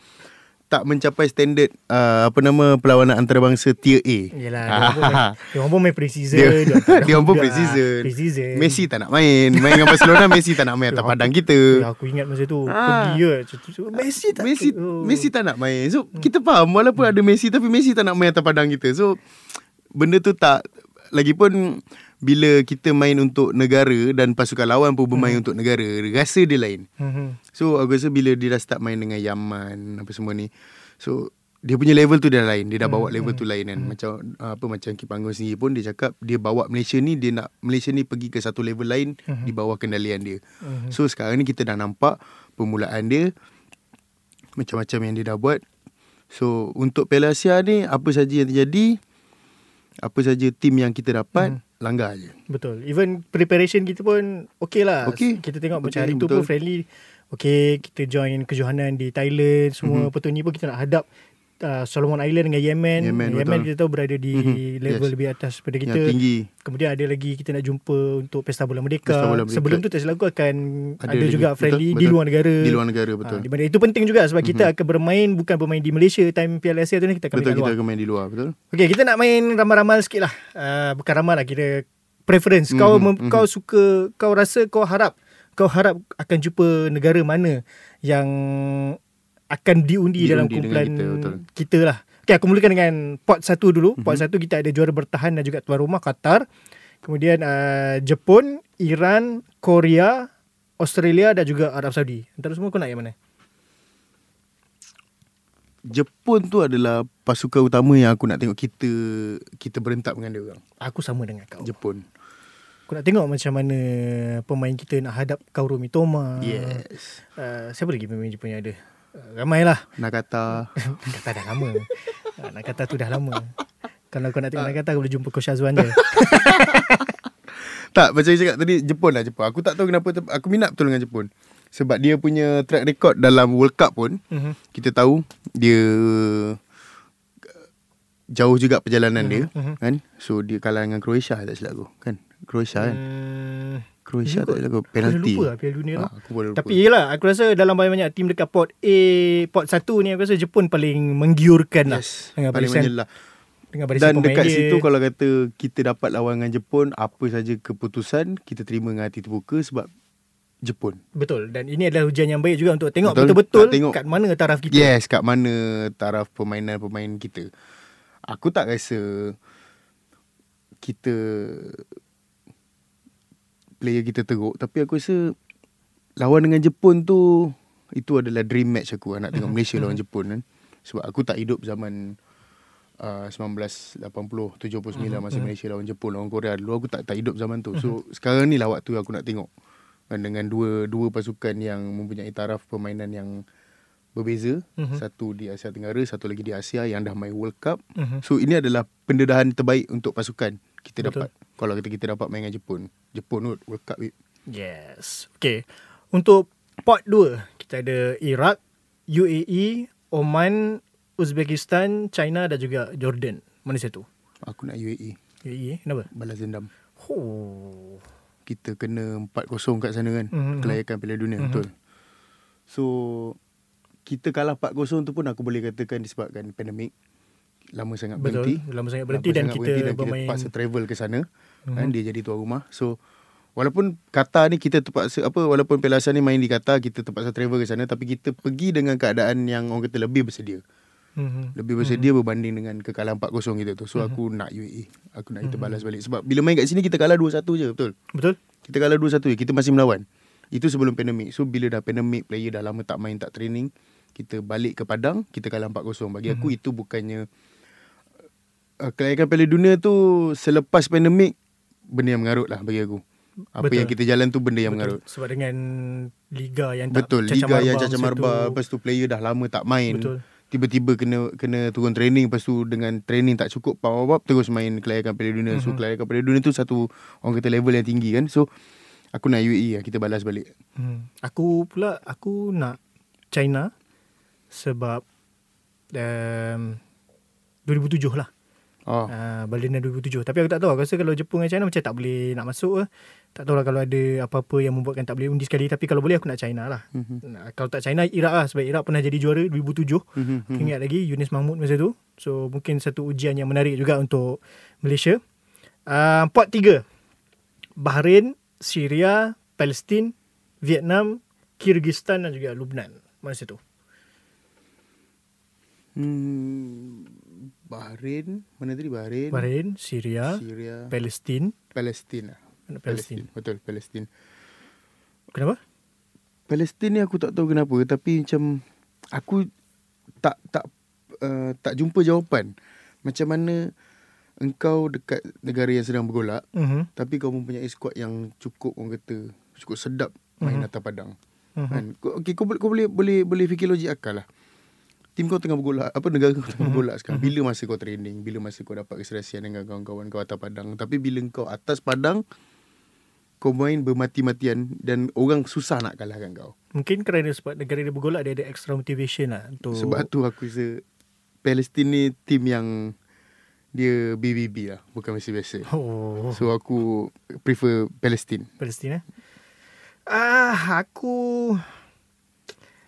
tak mencapai standard uh, apa nama perlawanan antarabangsa tier A. Yalah. Dia orang pun main pre-season. Dia, dia orang pun pre-season. pre-season. Messi tak nak main. Main dengan Barcelona Messi tak nak main atas padang kita. Ya, aku ingat masa tu. Ha. Pergi je. Messi tak Messi, oh. Messi tak nak main. So kita faham walaupun ada Messi tapi Messi tak nak main atas padang kita. So benda tu tak lagipun bila kita main untuk negara dan pasukan lawan pun bermain untuk negara, rasa dia lain. Mhm. So aku rasa bila dia dah start main dengan Yaman apa semua ni. So dia punya level tu dah lain. Dia dah bawa level tu lain kan. Macam uh, apa macam Kipanggung sendiri pun dia cakap dia bawa Malaysia ni dia nak Malaysia ni pergi ke satu level lain di bawah kendalian dia. So sekarang ni kita dah nampak permulaan dia macam-macam yang dia dah buat. So untuk Piala Asia ni apa saja yang terjadi apa saja tim yang kita dapat langgar je. Betul. Even preparation kita pun okay lah. Okey. Kita tengok macam Okey, hari tu pun betul. friendly. Okay, kita join kejohanan di Thailand. Semua Mhm. mm-hmm. ni pun kita nak hadap uh, Solomon Island dengan Yemen. Yemen, Yemen betul. kita tahu berada di Mhm. level Yes. lebih atas daripada kita. Yang tinggi. Kemudian ada lagi kita nak jumpa untuk Pesta Bola Merdeka. Pesta Bola Merdeka. Sebelum tu tak silap aku akan ada, Ada lagi. juga Betul, friendly di betul. luar negara. Di luar negara betul. Ha, di mana itu penting juga sebab kita akan bermain bukan bermain di Malaysia time Piala Asia tu ni kita akan Betul main kita luar. akan main di luar betul. Okey, kita nak main ramal-ramal sikit lah. Uh, bukan ramal lah, kira preference. Mm-hmm, kau Mhm, mem- mhm. kau suka, kau rasa kau harap kau harap akan jumpa negara mana yang akan diundi, Diundi dalam kumpulan kita, betul. kita lah. Okay, aku mulakan dengan pot satu dulu. Pot Mhm. satu kita ada juara bertahan dan juga tuan rumah Qatar. Kemudian uh, Jepun, Iran, Korea, Australia dan juga Arab Saudi. Antara semua kau nak yang mana? Jepun tu adalah pasukan utama yang aku nak tengok kita kita berentak dengan dia orang. Aku sama dengan kau. Jepun. Aku nak tengok macam mana pemain kita nak hadap Kaoru Mitoma. Yes. Uh, siapa lagi pemain Jepun yang ada? Uh, ramai lah. Nakata. Nakata dah lama. Uh, Nakata tu dah lama. Kalau kau nak tengok Nakata, kau boleh jumpa Coach Azwan je. tak, macam saya cakap tadi Jepun lah Jepun. Aku tak tahu kenapa aku minat betul dengan Jepun. Sebab dia punya track record dalam World Cup pun Mhm. kita tahu dia jauh juga perjalanan dia mhm. kan. So dia kalah dengan Croatia tak silap aku kan. Croatia kan. Hmm, Croatia tak silap aku aku penalti. lupa lah Piala Dunia tu. Ah, aku. Tapi yelah, aku rasa dalam banyak-banyak tim dekat pot A, pot 1 ni, aku rasa Jepun paling menggiurkan lah. yes, Dengan paling barisan, menyelah. dengan barisan Dan dekat dia. situ kalau kata kita dapat lawan dengan Jepun, apa saja keputusan kita terima dengan hati terbuka sebab Jepun. Betul. Dan ini adalah ujian yang baik juga untuk tengok Betul. betul-betul tengok. kat mana taraf kita. Yes, kat mana taraf permainan-pemain kita. Aku tak rasa kita player kita teruk tapi aku rasa lawan dengan Jepun tu itu adalah dream match aku nak tengok Malaysia lawan Jepun kan. Sebab aku tak hidup zaman uh, 1980 79 masa Malaysia lawan Jepun lawan Korea dulu aku tak tak hidup zaman tu. So sekarang ni lah waktu aku nak tengok kan, dengan dua dua pasukan yang mempunyai taraf permainan yang berbeza. Mhm. Satu di Asia Tenggara, satu lagi di Asia yang dah main World Cup. Mhm. So ini adalah pendedahan terbaik untuk pasukan kita Betul. dapat. Kalau kita kita dapat main dengan Jepun. Jepun World Cup. Yes. Okay. Untuk pot 2, kita ada Iraq, UAE, Oman, Uzbekistan, China dan juga Jordan. Mana satu? Aku nak UAE. UAE, kenapa? Balas dendam. Oh. Kita kena 4-0 kat sana kan. Mhm. Kelayakan Piala Dunia. Mhm. Betul. So kita kalah 4-0 tu pun aku boleh katakan disebabkan pandemik. Lama sangat berhenti. Betul. Lama sangat berhenti Lama dan sangat kita berhenti dan kita bermain. terpaksa travel ke sana. Mhm. Kan dia jadi tuan rumah. So walaupun Qatar ni kita terpaksa apa walaupun Piala Asia ni main di Qatar kita terpaksa travel ke sana tapi kita pergi dengan keadaan yang orang kata lebih bersedia. Mhm. Lebih bersedia berbanding dengan kekalahan 4-0 kita tu. So aku nak UAE. Aku nak kita balas balik sebab bila main kat sini kita kalah 2-1 je betul. Betul? Kita kalah 2-1 je. Kita masih melawan. Itu sebelum pandemik. So bila dah pandemik player dah lama tak main tak training, kita balik ke Padang, kita kalah 4-0. Bagi aku itu bukannya kelayakan Piala Dunia tu selepas pandemik benda yang mengarut lah bagi aku. Apa Betul. yang kita jalan tu benda yang mengarut. Sebab dengan liga yang tak Betul, liga yang cacar masa marba, tu. lepas tu player dah lama tak main. Betul. Tiba-tiba kena kena turun training Lepas tu dengan training tak cukup Pap-pap terus main kelayakan Piala Dunia So Mhm. kelayakan Piala Dunia tu satu Orang kata level yang tinggi kan So Aku nak UAE lah Kita balas balik Hmm. Aku pula aku nak China sebab um, 2007 lah. Oh Uh, Baldina 2007. Tapi aku tak tahu. Aku rasa kalau Jepun dengan China macam tak boleh nak masuk ke. Tak tahu lah kalau ada apa-apa yang membuatkan tak boleh undi sekali. Tapi kalau boleh aku nak China lah. Mhm. Nah, kalau tak China, Iraq lah. Sebab Iraq pernah jadi juara 2007. Mhm, Aku Ingat lagi Yunus Mahmud masa tu. So mungkin satu ujian yang menarik juga untuk Malaysia. Uh, pot tiga. Bahrain, Syria, Palestin, Vietnam, Kyrgyzstan dan juga Lubnan. Mana satu? hmm, Bahrain Mana tadi Bahrain Bahrain, Syria, Syria Palestin. Palestin lah Palestin. Betul Palestin Kenapa? Palestin ni aku tak tahu kenapa Tapi macam Aku Tak Tak uh, Tak jumpa jawapan Macam mana Engkau dekat negara yang sedang bergolak Mhm. Tapi kau mempunyai skuad yang cukup Orang kata Cukup sedap Main Mhm. atas padang Mhm. kan? Okay kau, boleh- kau boleh Boleh boleh fikir logik akal lah Tim kau tengah bergolak Apa negara kau Mhm. tengah bergolak sekarang. Bila masa kau training? Bila masa kau dapat keserasian Dengan kawan-kawan kau atas padang? Tapi bila kau atas padang Kau main bermati-matian Dan orang susah nak kalahkan kau. Mungkin kerana sebab negara dia bergolak dia ada extra motivation lah untuk Sebab tu aku rasa Palestin ni tim yang Dia BBB lah Bukan Messi biasa Oh, So aku prefer Palestin Palestin eh. Ah, aku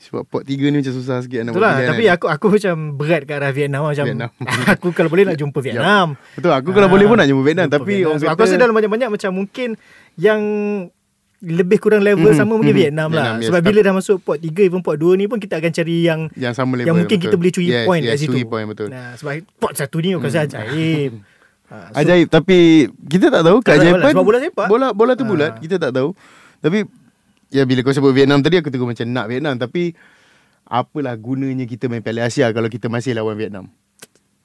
Sebab pot tiga ni macam susah sikit nak Itulah, tapi kan. aku aku macam berat ke arah Vietnam macam Vietnam. aku kalau boleh nak jumpa Vietnam. Betul aku kalau boleh pun nak jumpa Vietnam Jumpa Tapi Vietnam. orang kata aku rasa dalam banyak-banyak macam mungkin yang lebih kurang level Mhm, sama mungkin mhm. Vietnam lah. Vietnam, yes. Sebab bila dah masuk pot 3 even pot 2 ni pun kita akan cari yang Yang sama level yang mungkin betul. kita boleh curi yes, point yes, kat situ. curi point betul Nah, sebab pot satu ni aku rasa ajaib. Ha, so, Ajaib tapi kita tak tahu keajaiban lah, sebab bola. Bola bola tu Ah. bulat kita tak tahu. Tapi ya bila kau sebut Vietnam tadi aku tengok macam nak Vietnam tapi apalah gunanya kita main Piala Asia kalau kita masih lawan Vietnam.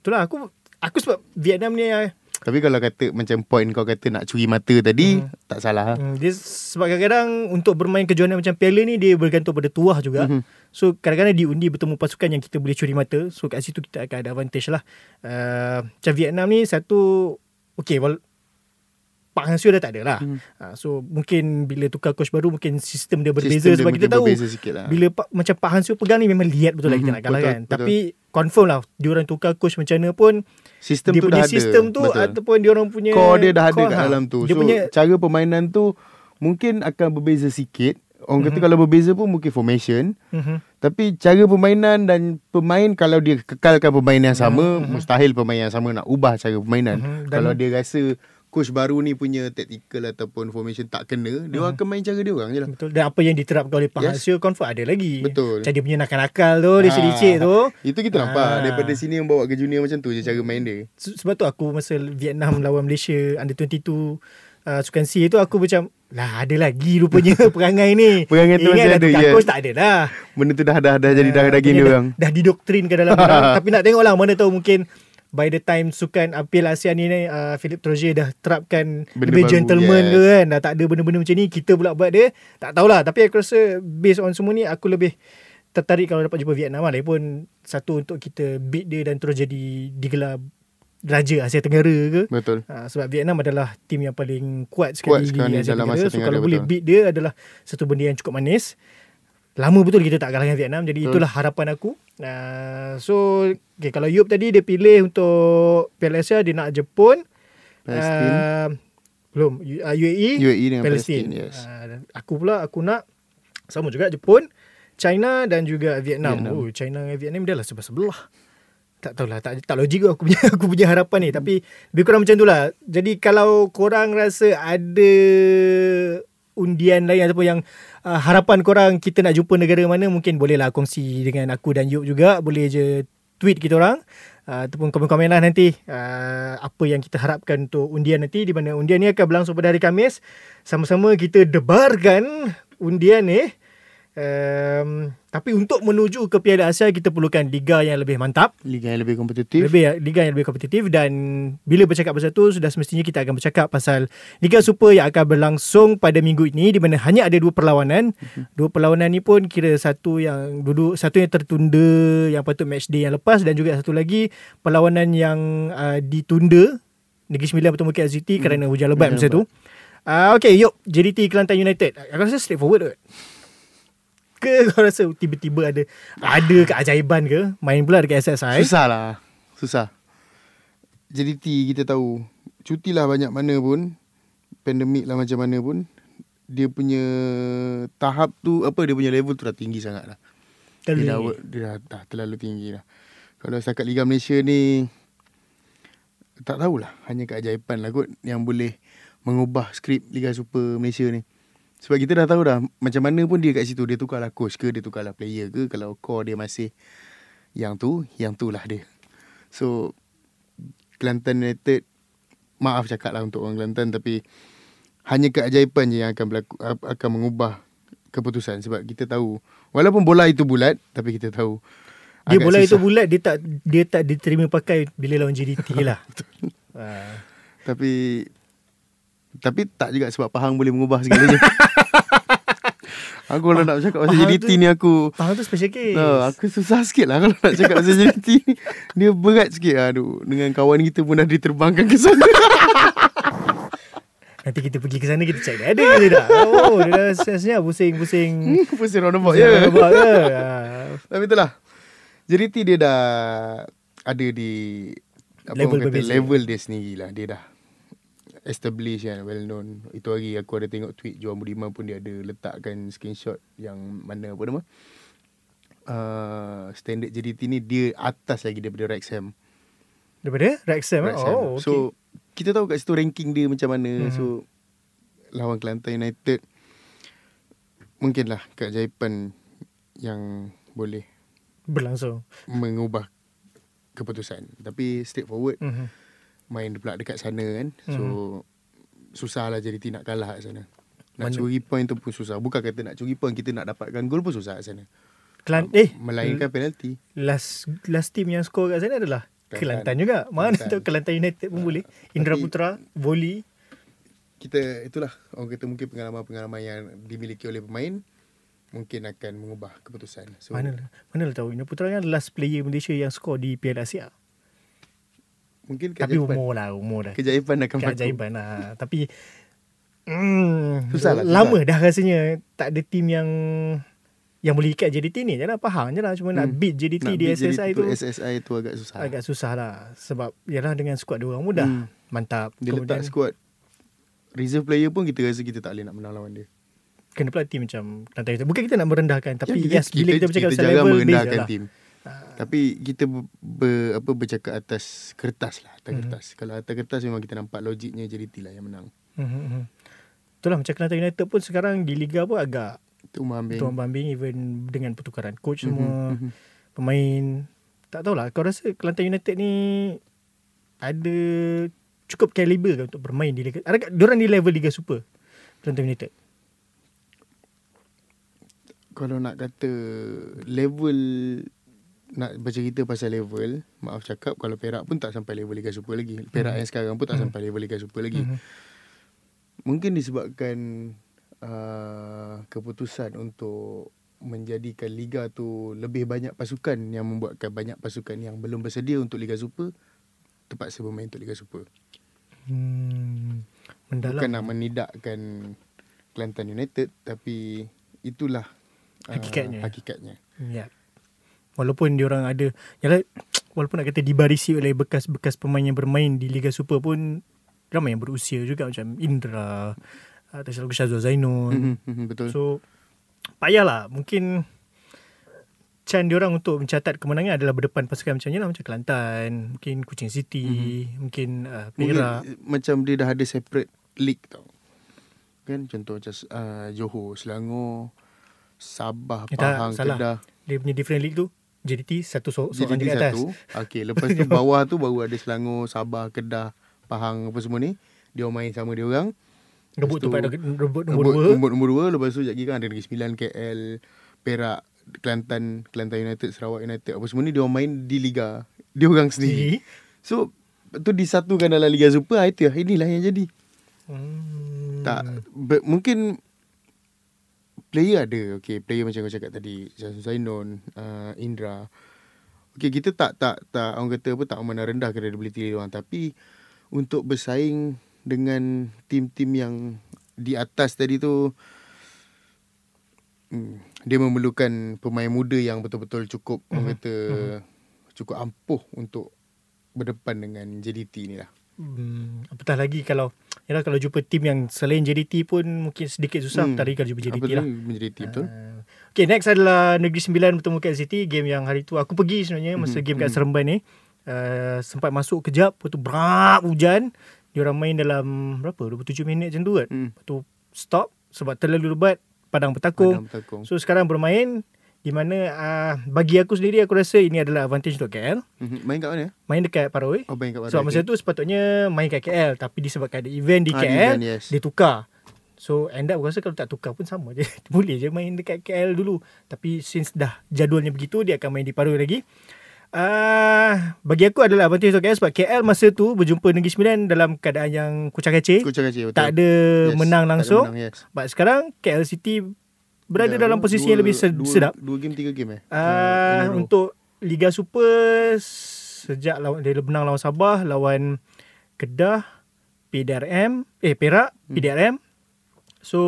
Itulah aku aku sebab Vietnam ni ah, Tapi kalau kata macam point kau kata nak curi mata tadi Hmm. tak salah. Hmm, dia sebab kadang-kadang untuk bermain kejohanan macam piala ni dia bergantung pada tuah juga. Mhm. So kadang-kadang diundi bertemu pasukan yang kita boleh curi mata. So kat situ kita akan ada advantage lah. Uh, macam Vietnam ni satu okay well Pak Hang Seo dah tak ada lah. Mhm. Uh, so mungkin bila tukar coach baru mungkin sistem dia berbeza Sistem dia sebab kita tahu lah. bila Pak, macam Pak Han Seo pegang ni memang lihat betul lah kita Mhm, nak kalah betul, kan. betul. Tapi confirm lah diorang tukar coach macam mana pun Sistem dia tu punya dah ada. sistem tu Betul. ataupun diorang punya core dia dah ada kat ha. dalam tu. Dia so punya cara permainan tu mungkin akan berbeza sikit. Orang kata Mhm. kalau berbeza pun mungkin formation. Mhm. Tapi cara permainan dan pemain kalau dia kekalkan permainan yang sama, Mhm. mustahil pemain yang sama nak ubah cara permainan. Mhm. Dan- Kalau dia rasa coach baru ni punya tactical ataupun formation tak kena, dia orang akan main cara dia orang je lah. Betul. Dan apa yang diterapkan oleh Pak Yes. Hasil confirm ada lagi. Betul. Macam dia punya nakal-nakal tu, licik-licik Ah, tu. Itu kita nampak Ah. daripada sini yang bawa ke junior macam tu je cara main dia. Se- Sebab tu aku masa Vietnam lawan Malaysia under 22 uh, Sukan C tu aku macam lah ada lagi rupanya perangai ni. Perangai tu Ingat masih dah ada, yes. coach tak ada dah. Benda tu dah dah dah jadi dah Ah, daging dia orang. Dah, dah didoktrin ke dalam orang. Tapi nak tengok lah mana tahu mungkin by the time sukan apil ASEAN ni uh, Philip Troje dah terapkan Benda lebih baru, gentleman yes. ke kan dah tak ada benda-benda macam ni kita pula buat dia tak tahulah tapi aku rasa based on semua ni aku lebih tertarik kalau dapat jumpa Vietnam lah lagipun satu untuk kita beat dia dan terus jadi digelar Raja Asia Tenggara ke Betul. Ha, sebab Vietnam adalah tim yang paling kuat sekali Kuat sekarang di Asia dalam Tenggara. Asia So Tenggara, kalau boleh betul. beat dia adalah satu benda yang cukup manis. Lama betul kita tak kalahkan Vietnam. Jadi Betul. itulah harapan aku. Uh, so okay, kalau Yop tadi dia pilih untuk Piala Asia dia nak Jepun. Palestin. Uh, belum U- uh, UAE, UAE dengan Palestin. Palestin, yes. Uh, dan aku pula aku nak sama juga Jepun, China dan juga Vietnam. Vietnam. Oh, China dengan Vietnam dia lah sebelah-sebelah. Tak tahulah tak tak logik aku punya aku punya harapan ni tapi lebih kurang macam itulah. Jadi kalau korang rasa ada undian lain ataupun yang uh, harapan korang kita nak jumpa negara mana mungkin bolehlah kongsi dengan aku dan Yop juga. Boleh je tweet kita orang uh, ataupun komen-komen lah nanti uh, apa yang kita harapkan untuk undian nanti di mana undian ni akan berlangsung pada hari Khamis sama-sama kita debarkan undian ni um, tapi untuk menuju ke Piala Asia kita perlukan liga yang lebih mantap Liga yang lebih kompetitif. lebih liga yang lebih kompetitif dan bila bercakap pasal tu sudah semestinya kita akan bercakap pasal Liga Super yang akan berlangsung pada minggu ini di mana hanya ada dua perlawanan. Dua perlawanan ni pun kira satu yang duduk satu yang tertunda yang patut match day yang lepas dan juga satu lagi perlawanan yang uh, ditunda Negeri Sembilan bertemu KLCT hmm. kerana hujan lebat Hujan masa tu. Uh, okay, yuk JDT Kelantan United. Aku rasa straightforward kot. Ke? Kau rasa tiba-tiba ada ada keajaiban ke? Main pula dekat SSI? Susah lah. Susah. JDT kita tahu. Cuti lah banyak mana pun. Pandemik lah macam mana pun. Dia punya Tahap tu Apa dia punya level tu dah tinggi sangat lah. Terlalu dia dah, dia dah, dah terlalu tinggi lah Kalau setakat Liga Malaysia ni Tak tahulah. Hanya keajaiban lah kot Yang boleh Mengubah skrip Liga Super Malaysia ni Sebab kita dah tahu dah Macam mana pun dia kat situ Dia tukarlah coach ke Dia tukarlah player ke Kalau core dia masih Yang tu Yang tu lah dia So Kelantan United maaf cakap lah untuk orang Kelantan tapi hanya keajaiban je yang akan berlaku akan mengubah keputusan sebab kita tahu walaupun bola itu bulat tapi kita tahu Dia bola itu susah. bulat dia tak dia tak diterima pakai bila lawan JDT lah. Ah. tapi tapi tak juga sebab Pahang boleh mengubah segalanya. aku kalau nak cakap pasal Pahang JDT tu- ni aku Faham tu special case. No, aku susah sikit lah kalau nak cakap pasal JDT ni. Dia berat sikit. Aduh, dengan kawan kita pun dah diterbangkan ke sana. Nanti kita pergi ke sana kita dia ada ke tidak. Oh, dia dah sebenarnya pusing-pusing. Pusing roundabout ya. roundabout ke? Ah. Tapi itulah. JDT dia dah ada di apa Level kata, berbeza. level dia sendiri lah. Dia dah establish kan, well known. Itu hari aku ada tengok tweet Johan Budiman pun dia ada letakkan screenshot yang mana apa nama. Uh, standard JDT ni dia atas lagi daripada Wrexham. Daripada Wrexham. eh? Wrexham. Oh, okay. So kita tahu kat situ ranking dia macam mana. Mhm. Mm-hmm. So lawan Kelantan United mungkinlah keajaiban yang boleh berlangsung. mengubah keputusan. Tapi straightforward Mhm. Main pula dekat sana kan. So susahlah jadi nak kalah kat sana. Nak Mana- curi point tu pun susah. Bukan kata nak curi point kita nak dapatkan gol pun susah kat sana. Kelan eh Melainkan penalti. last last team yang skor kat sana adalah Kelantan. Kelantan juga. Mana Kelantan. tahu Kelantan United pun boleh. Indra Tapi- Putra, volley. Kita itulah orang kata mungkin pengalaman-pengalaman yang dimiliki oleh pemain mungkin akan mengubah keputusan. So Mana mana lah tahu Indra Putra kan last player Malaysia yang skor di Piala Asia. Mungkin Tapi keajaiban. umur lah, umur dah. Keajaiban akan berlaku. Keajaiban lah. Tapi hmm, Susah lah, susah. Lama dah rasanya tak ada tim yang yang boleh ikat JDT ni. Jangan Pahang je lah. Cuma nak Hmm. beat JDT Nak di beat SSI jadi tu SSI tu agak susah. agak susah lah. Sebab yalah dengan skuad dia orang mudah. Hmm. Mantap. Dia letak squad reserve player pun kita rasa kita tak boleh nak menang lawan dia. kena pula tim macam. Bukan kita nak merendahkan. Tapi Ya, yes, bila kita bercakap pasal jarang level base merendahkan je lah. Tim. Tapi kita ber, apa bercakap atas kertas lah, atas Mhm. kertas. Kalau atas kertas memang kita nampak logiknya JDT lah yang menang. Hmm. Itulah macam Kelantan United pun sekarang di Liga pun agak Itu Umar Ambing. tuan bambing even dengan pertukaran coach Mhm, semua. mhm. pemain tak tahulah kau rasa Kelantan United ni ada cukup kaliber ke untuk bermain di Liga adakah diorang di level Liga Super Kelantan United Kalau nak kata level nak bercerita pasal level, maaf cakap kalau Perak pun tak sampai level Liga Super lagi. Perak yang sekarang pun tak Mhm. sampai level Liga Super lagi. Mhm. Mungkin disebabkan uh, keputusan untuk menjadikan liga tu lebih banyak pasukan yang membuatkan banyak pasukan yang belum bersedia untuk Liga Super terpaksa bermain untuk Liga Super. hmm, mendalam Bukan nak menidakkan Kelantan United tapi itulah uh, Hakikatnya. hakikatnya. ya walaupun diorang ada yalah walaupun nak kata dibarisi oleh bekas-bekas pemain yang bermain di Liga Super pun ramai yang berusia juga macam Indra tak silap aku Syazwa Zainun Mhm, mhm, Betul. So payahlah mungkin Chan diorang untuk mencatat kemenangan adalah berdepan pasukan macam ni lah macam Kelantan, mungkin Kuching City, mm-hmm. mungkin uh, Mungkin Perak. eh, macam dia dah ada separate league tau. Kan contoh macam uh, Johor, Selangor, Sabah, tak, Pahang, salah. Kedah. Dia punya different league tu JDT satu so- Jadi seorang di atas. satu. Okey, lepas tu bawah tu baru ada Selangor, Sabah, Kedah, Pahang apa semua ni. Dia main sama dia orang. Rebut tempat tu, rebut, rebut nombor Nombor, dua. nombor, nombor dua. Lepas tu lagi kan ada Negeri Sembilan, KL, Perak, Kelantan, Kelantan United, Sarawak United. Apa semua ni dia orang main di Liga. Dia orang sendiri. Jadi, So, tu disatukan dalam Liga Super. Itu lah. Inilah yang jadi. hmm, Tak ber, mungkin player ada. Okay, player macam kau cakap tadi, Syazul Zainun, uh, Indra. Okay, kita tak tak tak orang kata apa tak memandang rendah credibility dia orang tapi untuk bersaing dengan tim-tim yang di atas tadi tu hmm, dia memerlukan pemain muda yang betul-betul cukup orang Mhm. kata cukup ampuh untuk berdepan dengan JDT ni lah. Hmm, apatah lagi kalau yalah kalau jumpa tim yang selain JDT pun mungkin sedikit susah Hmm. hmm. tadi kalau jumpa JDT Apa lah. JDT betul? Uh, okay, next adalah Negeri Sembilan bertemu KL City. Game yang hari tu aku pergi sebenarnya masa Mhm, game kat mhm. Seremban ni. Uh, sempat masuk kejap, lepas tu berak hujan. Dia orang main dalam berapa? 27 minit macam tu kan. Hmm. Lepas tu stop sebab terlalu lebat padang bertakung. Padang Bertakung. So sekarang bermain Di mana uh, bagi aku sendiri aku rasa ini adalah advantage untuk KL. Mhm. Main kat mana? Main dekat Paroi. Oh, main kat Sebab masa tu sepatutnya main kat KL tapi disebabkan ada event di Ah, KL, event, yes. dia tukar. So end up aku rasa kalau tak tukar pun sama je. Boleh je main dekat KL dulu. Tapi since dah jadualnya begitu dia akan main di Paroi lagi. Uh, bagi aku adalah advantage untuk KL sebab KL masa tu berjumpa Negeri Sembilan dalam keadaan yang kucang kacir. Kucing kecil betul. Tak ada Yes, menang tak ada langsung. menang, yes. But sekarang KL City berada Dah dalam posisi yang dua- lebih sed- dua, sedap. Dua game, tiga game eh? Uh, untuk Liga Super sejak lawan dia menang lawan Sabah, lawan Kedah, PDRM, eh Perak, Hmm. PDRM. So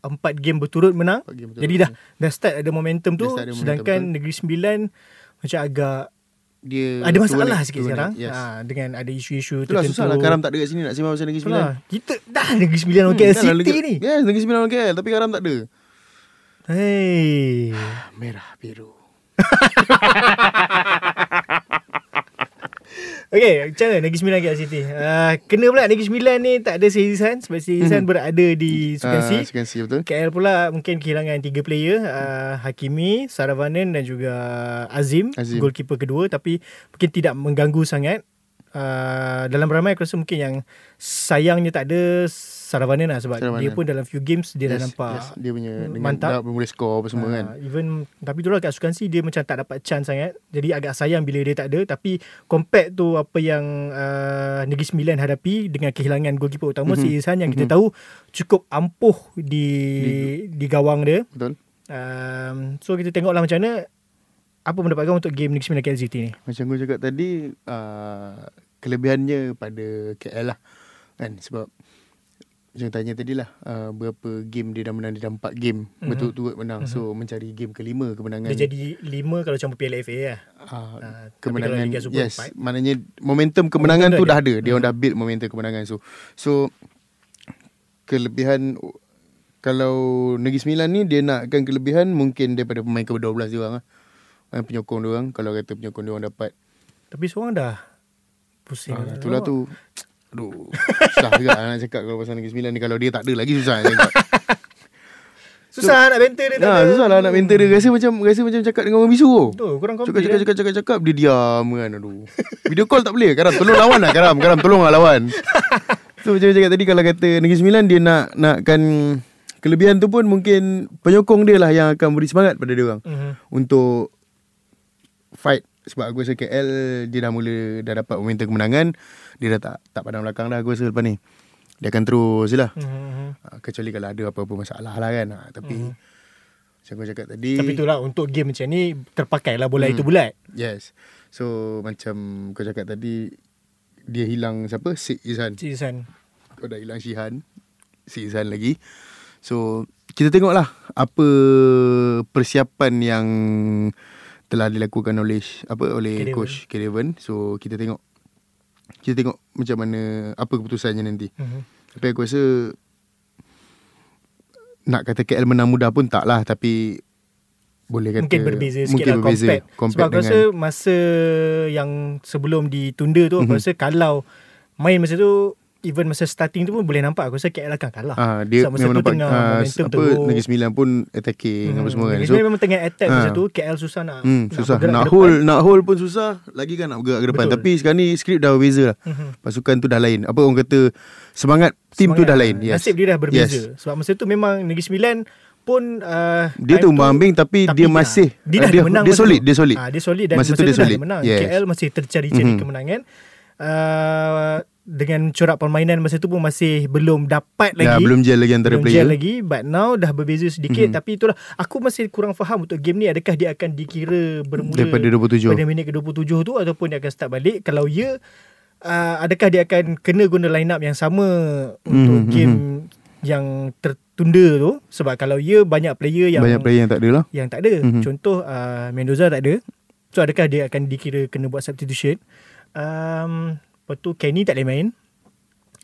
empat game berturut menang. Game berturut, Jadi dah dah start ada momentum tu ada momentum, sedangkan betul. Negeri Sembilan macam agak dia ada masalah turun- sikit turun, sekarang. Yes. Ha, dengan ada isu-isu Itulah tertentu. susah lah Karam tak ada kat sini nak sembang pasal Negeri Sembilan. Itulah. Kita dah Negeri Sembilan orang KL Hmm, lah City Negeri- ni. Yes, Negeri Sembilan orang KL tapi Karam tak ada. Hey. Merah biru. Okay, macam mana Negeri Sembilan KL City? Uh, kena pula Negeri Sembilan ni tak ada Sirisan sebab Sirisan berada di Sukan C. Ah, Sukan C betul. KL pula mungkin kehilangan tiga player uh, Hakimi, Saravanan dan juga Azim, Azim. goalkeeper kedua tapi mungkin tidak mengganggu sangat. Uh, dalam ramai aku rasa mungkin yang sayangnya tak ada Saravanan lah sebab Saravanan. dia pun dalam few games dia dah nampak yes, dia punya dengan mantap. dah boleh score apa semua Ah, kan. Even Tapi itulah kat Sukan C Dia macam tak dapat chance sangat Jadi agak sayang Bila dia tak ada Tapi Compared tu Apa yang uh, Negeri Sembilan hadapi Dengan kehilangan Goalkeeper utama Mhm. mm-hmm. Si Ihsan Yang kita Mhm. tahu Cukup ampuh Di Di gawang dia Betul. um, So kita tengoklah macam mana Apa pendapat kau Untuk game Negeri Sembilan KL City ni Macam aku cakap tadi uh, Kelebihannya pada KL lah Kan sebab Macam tanya tadi lah uh, Berapa game dia dah menang Dia dah 4 game Mhm. Betul-betul menang So mencari game kelima kemenangan Dia jadi lima Kalau campur Piala FA lah uh, kemenangan yes empat. maknanya momentum kemenangan Momentum tu dah dah ada. ada dia orang dah build momentum kemenangan so so kelebihan kalau Negeri Sembilan ni dia nakkan kelebihan mungkin daripada pemain ke-12 dia orang lah. Penyokong dia orang kalau kata penyokong dia orang dapat Tapi seorang dah Pusing ah, dah. itulah tu aduh susah juga nak cakap kalau pasal Negeri Sembilan ni kalau dia tak ada lagi susah nak cakap Susah nak banter dia Nah, susah lah nak mentor dia rasa macam rasa macam cakap dengan orang bisu tu. Tu korang Cakap cakap eh. cakap cakap cakap dia diam kan aduh. Video call tak boleh. Karam tolong lawan lah Karam. Karam tolong lah lawan. So macam cakap tadi kalau kata Negeri Sembilan dia nak nakkan kelebihan tu pun mungkin penyokong dia lah yang akan beri semangat pada dia orang Mhm. untuk fight sebab aku rasa KL dia dah mula dah dapat momentum kemenangan dia dah tak tak pandang belakang dah aku rasa lepas ni dia akan terus lah Mhm. Ah, kecuali kalau ada apa-apa masalah lah kan Ah, tapi Mhm. macam aku cakap tadi Tapi itulah untuk game macam ni terpakai lah bola itu bulat. Yes. So macam kau cakap tadi dia hilang siapa? Sik Izhan. Cik San. Kau dah hilang Shihan. Sik Izhan lagi. So kita tengoklah apa persiapan yang telah dilakukan oleh apa oleh Kedevan. coach Kedevan. So kita tengok kita tengok macam mana apa keputusannya nanti. Mhm. Tapi aku rasa nak kata KL menang mudah pun tak lah tapi boleh kata Mungkin berbeza sikit mungkin lah berbeza compared. compared Sebab aku rasa masa yang sebelum ditunda tu, aku Mhm. rasa kalau main masa tu, even masa starting tu pun boleh nampak. Aku rasa KL akan kalah. Ah dia masa memang tu nampak tengah ah, momentum apa teruk. Negeri Sembilan pun attacking apa semua kan. Negeri So memang tengah attack masa Ah. tu. KL susah nak, hmm, susah nak ke hold depan. nak hold pun susah lagi kan nak bergerak ke depan. Betul. Tapi sekarang ni skrip dah berbeza lah. Mhm. Pasukan tu dah lain. Apa orang kata semangat tim tu dah lain. Yes. Nasib dia dah berbeza. Yes. Sebab masa tu memang Negeri Sembilan pun uh, Dia time tumbang ambing tapi, dia masih dia, dah dia, menang dia masa solid, tu. dia solid. Ah, dia solid dan Masa masa, tu dia tu solid. menang. KL masih tercari-cari Mhm. kemenangan. Uh, dengan corak permainan masa tu pun masih belum dapat lagi. Dah belum gel lagi antara belum player. gel lagi but now dah berbeza sedikit Mhm. tapi itulah aku masih kurang faham untuk game ni adakah dia akan dikira bermula Daripada 27. pada minit ke-27 tu ataupun dia akan start balik kalau ya uh, adakah dia akan kena guna line up yang sama untuk Mhm, game yang tertunda tu sebab kalau ya banyak player yang Banyak player yang tak ada lah. yang tak ada. Mhm. Mm-hmm. Contoh uh, Mendoza tak ada. So adakah dia akan dikira kena buat substitution? Um, lepas tu Kenny tak boleh main.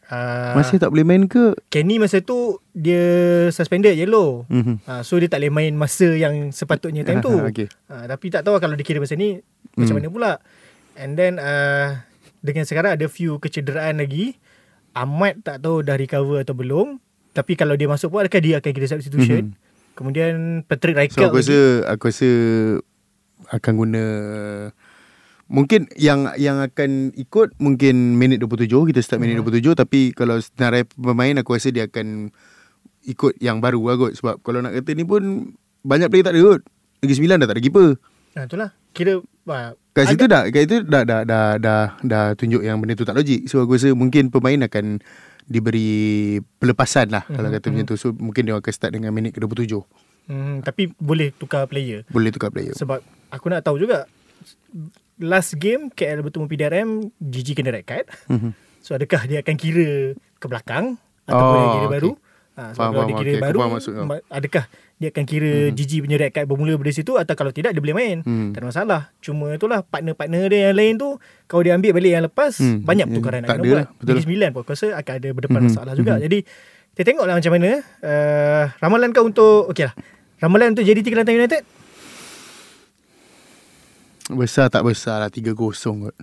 Uh, Masih tak boleh main ke? Kenny masa tu dia suspended yellow. Mhm. Uh, so dia tak boleh main masa yang sepatutnya time tu. okay. Uh, tapi tak tahu kalau dikira masa ni macam Hmm. mana pula. And then uh, dengan sekarang ada few kecederaan lagi. Ahmad tak tahu dah recover atau belum. Tapi kalau dia masuk pun adakah dia akan kira substitution? Mhm. Kemudian Patrick So Reichelt aku rasa aku rasa akan guna mungkin yang yang akan ikut mungkin minit 27 kita start minit Mhm. 27 tapi kalau senarai pemain aku rasa dia akan ikut yang baru lah kot sebab kalau nak kata ni pun banyak player tak ada kot. Lagi 9 dah tak ada keeper. Ha, itulah. Kira ah, Kat agak- situ dah kat itu dah dah dah dah dah tunjuk yang benda tu tak logik. So aku rasa mungkin pemain akan diberi pelepasan lah kalau Mhm, kata macam tu. So mungkin dia akan start dengan minit ke-27. Hmm, tapi boleh tukar player. Boleh tukar player. Sebab aku nak tahu juga last game KL bertemu PDRM GG kena red card. Mhm. So adakah dia akan kira ke belakang ataupun Oh, dia kira okay. baru? Ha, sebab Faham, kalau dia kira okay. Baru, adakah dia akan kira Mhm. GG punya red card bermula dari situ atau kalau tidak dia boleh main? Hmm. Tak ada masalah. Cuma itulah partner-partner dia yang lain tu kalau dia ambil balik yang lepas Hmm. banyak Hmm. pertukaran nak Tak kena ada buat. lah, betul. Ligi 9 pun aku rasa akan ada berdepan Mhm. masalah juga. Mhm. Jadi kita tengoklah macam mana uh, ramalan kau untuk okey lah. Ramalan untuk JDT Kelantan United Besar tak besar lah 3-0 kot.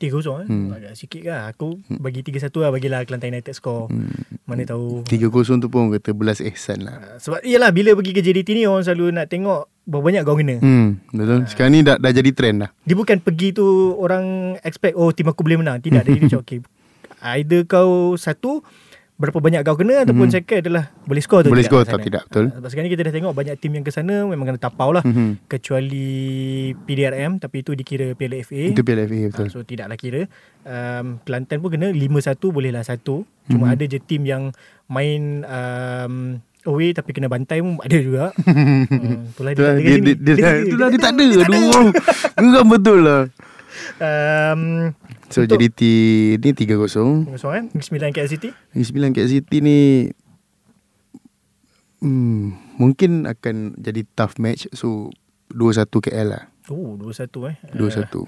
3-0 eh. Hmm. Agak sikit lah. Aku bagi 3-1 lah bagilah Kelantan United score. Hmm. Mana tahu. 3-0 tu pun kata belas ihsan lah. Uh, sebab iyalah bila pergi ke JDT ni orang selalu nak tengok berapa banyak kau kena. Hmm, betul. Sekarang ni dah dah jadi trend dah. Dia bukan pergi tu orang expect oh tim aku boleh menang. Tidak. Dia macam okay. Either kau satu berapa banyak kau kena ataupun Mhm. second adalah boleh score atau Boleh tidak. score kat atau sana. tidak, betul. Ah, sebab sekarang ni kita dah tengok banyak tim yang ke sana memang kena tapau lah. Mhm. Kecuali PDRM tapi itu dikira Piala FA. Itu PLFA Ah, betul. so tidaklah kira um, Kelantan pun kena 5-1 bolehlah satu Cuma Mhm. ada je tim yang Main um, Away tapi kena bantai pun ada juga uh, Itulah Itulah dia, dia, dia, dia, dia, itulah dia tak ada. Aduh. Geram betul lah. um, So Untuk- JDT ni 3-0. Kosong kan Negeri Sembilan KL City Negeri Sembilan City ni hmm, mungkin akan jadi tough match. So 2-1 KL lah. Oh 2-1 eh 2-1. Uh,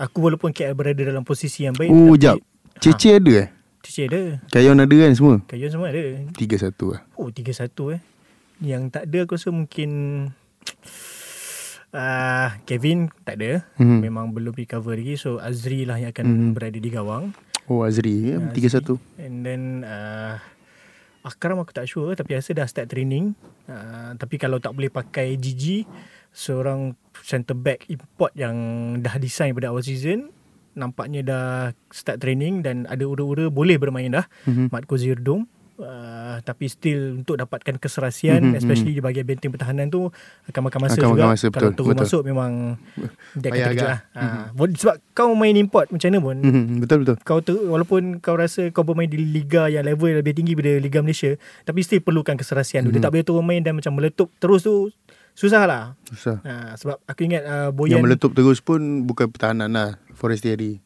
Aku walaupun KL berada dalam posisi yang baik oh, jap. Cece ada eh? Cici ada Kayon ada kan semua? Kayu semua ada 3-1 lah. Oh 3-1 eh Yang tak ada aku rasa mungkin uh, Kevin tak ada Mhm. Memang belum recover lagi So Azri lah yang akan Mhm. berada di gawang Oh Azri ya, Ya, 3-1. And then uh, Akram aku tak sure Tapi rasa dah start training uh, Tapi kalau tak boleh pakai GG Seorang centre back import yang dah design pada awal season Nampaknya dah start training Dan ada ura-ura boleh bermain dah Mhm. Matko Zirdum Uh, tapi still untuk dapatkan keserasian Mhm, especially di bahagian benteng pertahanan tu akan makan masa Akan juga makan masa, kalau betul, terus betul. masuk memang dia akan terkejut lah. Uh, boleh- sebab kau main import macam mana pun Mhm, betul betul. kau ter, walaupun kau rasa kau bermain di liga yang level lebih tinggi daripada liga Malaysia tapi still perlukan keserasian tu dia Mhm. tak boleh turun main dan macam meletup terus tu susah lah Susah. ha, sebab aku ingat uh, Boyan Yang meletup terus pun bukan pertahanan lah. Forestieri.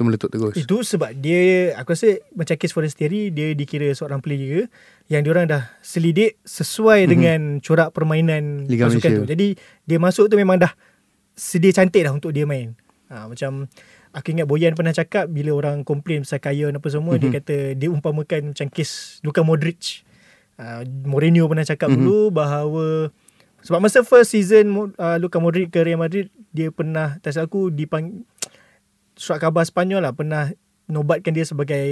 Itu meletup terus. itu sebab dia aku rasa macam case Forestieri dia dikira seorang player yang diorang dah selidik sesuai Mhm. dengan corak permainan Liga pasukan Malaysia. tu jadi dia masuk tu memang dah sedia cantik dah untuk dia main ha, macam aku ingat Boyan pernah cakap bila orang komplain pasal Kayon apa semua Mhm. dia kata dia umpamakan macam kes Luka Modric uh, Mourinho pernah cakap Mhm. dulu bahawa sebab masa first season uh, Luka Modric ke Real Madrid dia pernah tak aku dipang surat khabar Spanyol lah pernah nobatkan dia sebagai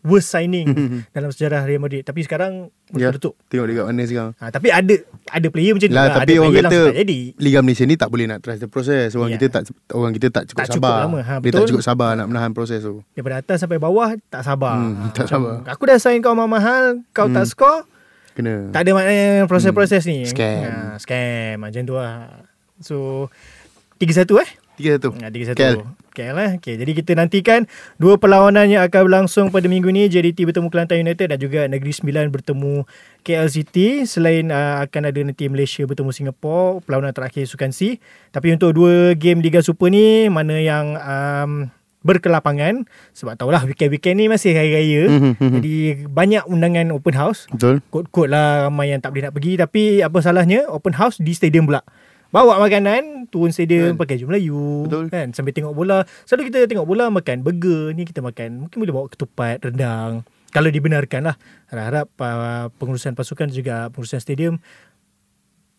worst signing Mhm. dalam sejarah Real Madrid tapi sekarang Ya. tutup Tengok dekat mana sekarang. ha, tapi ada ada player macam tu Lah, lah. tapi ada orang kata tak jadi Liga Malaysia ni tak boleh nak trust the process. Orang Ya. kita tak orang kita tak cukup Tak cukup sabar. lama, ha, Dia tak betul. cukup sabar nak menahan proses tu. daripada atas sampai bawah tak sabar Hmm, Ha, tak macam, sabar. aku dah sign kau mahal kau tak Hmm. score Kena. Tak ada maknanya proses-proses ni. Hmm. Scam. Ha, scam macam tu lah. So 3-1 eh? 3-1. Ha, 3-1. KL. KL eh. Okay, jadi kita nantikan dua perlawanan yang akan berlangsung pada minggu ni. JDT bertemu Kelantan United dan juga Negeri Sembilan bertemu KL City. Selain uh, akan ada nanti Malaysia bertemu Singapura, perlawanan terakhir Sukan C. Tapi untuk dua game Liga Super ni, mana yang um, berkelapangan sebab tahulah weekend-weekend ni masih hari raya Mhm, jadi banyak undangan open house Betul. Kot-kot lah ramai yang tak boleh nak pergi Tapi apa salahnya Open house di stadium pula Bawa makanan Turun stadium Kan. Pakai baju Melayu Betul. kan Sambil tengok bola Selalu kita tengok bola Makan burger Ni kita makan Mungkin boleh bawa ketupat Rendang Kalau dibenarkan lah Harap-harap uh, Pengurusan pasukan juga Pengurusan stadium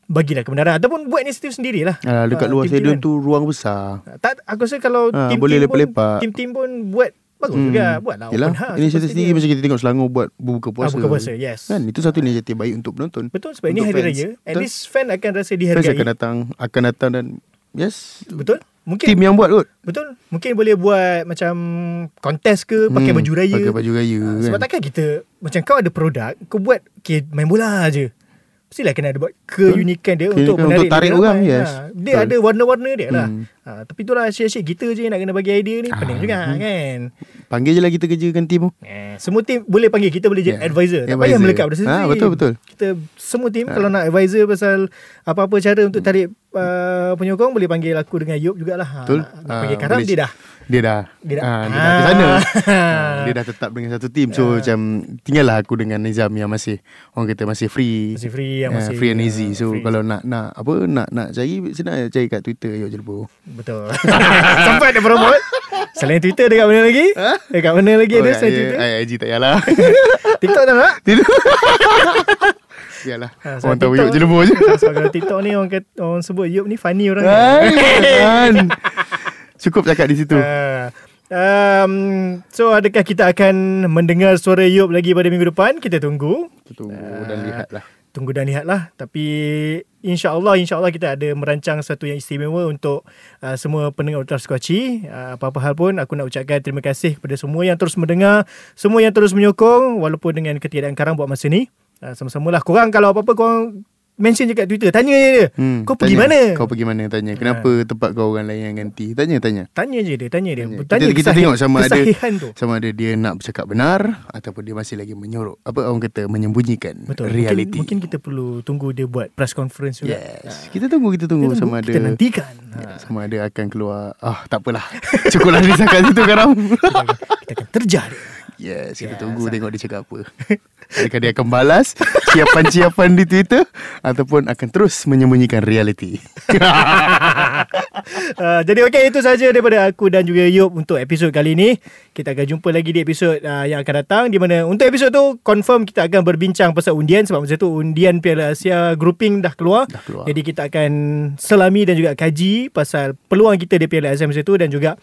Bagilah kebenaran Ataupun buat inisiatif sendirilah Ah, dekat luar tim-tim stadium kan. tu ruang besar. tak, aku rasa kalau Ah, tim-tim boleh lepak-lepak. tim-tim pun buat Bagus hmm. juga Buatlah Yelah, open house inisiatif sendiri macam kita tengok Selangor buat Ah, puasa. buka puasa yes Kan itu satu inisiatif baik untuk penonton. Betul sebab ini Untuk hari fans. raya At Betul. least fan akan rasa Fans dihargai akan datang akan datang dan yes Betul Mungkin tim yang buat kot. Betul Mungkin boleh buat Macam Kontes ke Pakai Hmm, baju raya Pakai baju raya Ah, kan. Sebab takkan kita Macam kau ada produk Kau buat okay, Main bola je Mestilah kena ada buat Keunikan dia Untuk Keunikan menarik untuk tarik orang, yes. Ha, Dia Betul. ada warna-warna dia lah Hmm. Ha, Tapi itulah asyik-asyik kita je Nak kena bagi idea ni Pening Ah, juga hmm. kan Panggil je lah kita kerjakan tim tu. Eh, semua tim boleh panggil kita boleh jadi Yeah. advisor. Tak payah melekat pada sendiri. Ah, betul, betul. Kita semua tim Ah. kalau nak advisor pasal apa-apa cara untuk tarik uh, penyokong boleh panggil aku dengan Yop jugalah. Ha, Betul. Nak, nak panggil Karam boleh- dia dah. Dia dah. Dia dah. Ah, dia dah ke sana. Ah, dia dah tetap dengan satu tim. So macam tinggallah aku dengan Nizam yang masih orang kata masih free. Masih free yang masih free and easy. So free. kalau nak nak apa nak nak cari senang je cari kat Twitter Yok Jelbo. Betul. Sampai ada promote. Selain Twitter dekat mana lagi? Dekat mana lagi ada selain Twitter? Oh, IG tak payahlah. TikTok tak nak? Tidak. Biarlah. Ah, Orang tahu TikTok- Yok Jelbo je. Sebab kalau TikTok ni orang kata, orang sebut Yop ni funny orang. Hai, kan. Cukup cakap di situ. Uh, um, so adakah kita akan mendengar suara Yop lagi pada minggu depan? Kita tunggu. Kita tunggu dan lihatlah. Tunggu dan lihatlah. Tapi insya-Allah insya-Allah kita ada merancang satu yang istimewa untuk uh, semua pendengar Ultra Squatchy. Uh, apa-apa hal pun aku nak ucapkan terima kasih kepada semua yang terus mendengar, semua yang terus menyokong walaupun dengan ketiadaan Karang buat masa ni. Uh, sama-samalah korang kalau apa-apa korang mention je kat Twitter, tanya je dia. Hmm, kau pergi tanya. mana? Kau pergi mana tanya. Kenapa tempat kau orang lain yang ganti? Tanya tanya. Tanya je dia, tanya dia. Tanya. Tanya kita, kita tengok sama ada tu. sama ada dia nak bercakap benar ataupun dia masih lagi menyorok apa orang kata menyembunyikan Betul. reality. Mungkin, mungkin kita perlu tunggu dia buat press conference juga. yes. Kita tunggu kita tunggu Kita sama tunggu, ada kita nantikan. Ya, sama ada akan keluar ah tak apalah. Cukuplah dia cakap situ sekarang. Kita akan terjar yes, kita Yes. tunggu tengok dia cakap apa. Adakah dia akan balas ciapan-ciapan di Twitter ataupun akan terus menyembunyikan reality. uh, jadi okey itu saja daripada aku dan juga Yop untuk episod kali ini. Kita akan jumpa lagi di episod uh, yang akan datang di mana untuk episod tu confirm kita akan berbincang pasal undian sebab masa tu undian Piala Asia grouping dah keluar. Dah keluar. Jadi kita akan selami dan juga kaji pasal peluang kita di Piala Asia masa tu dan juga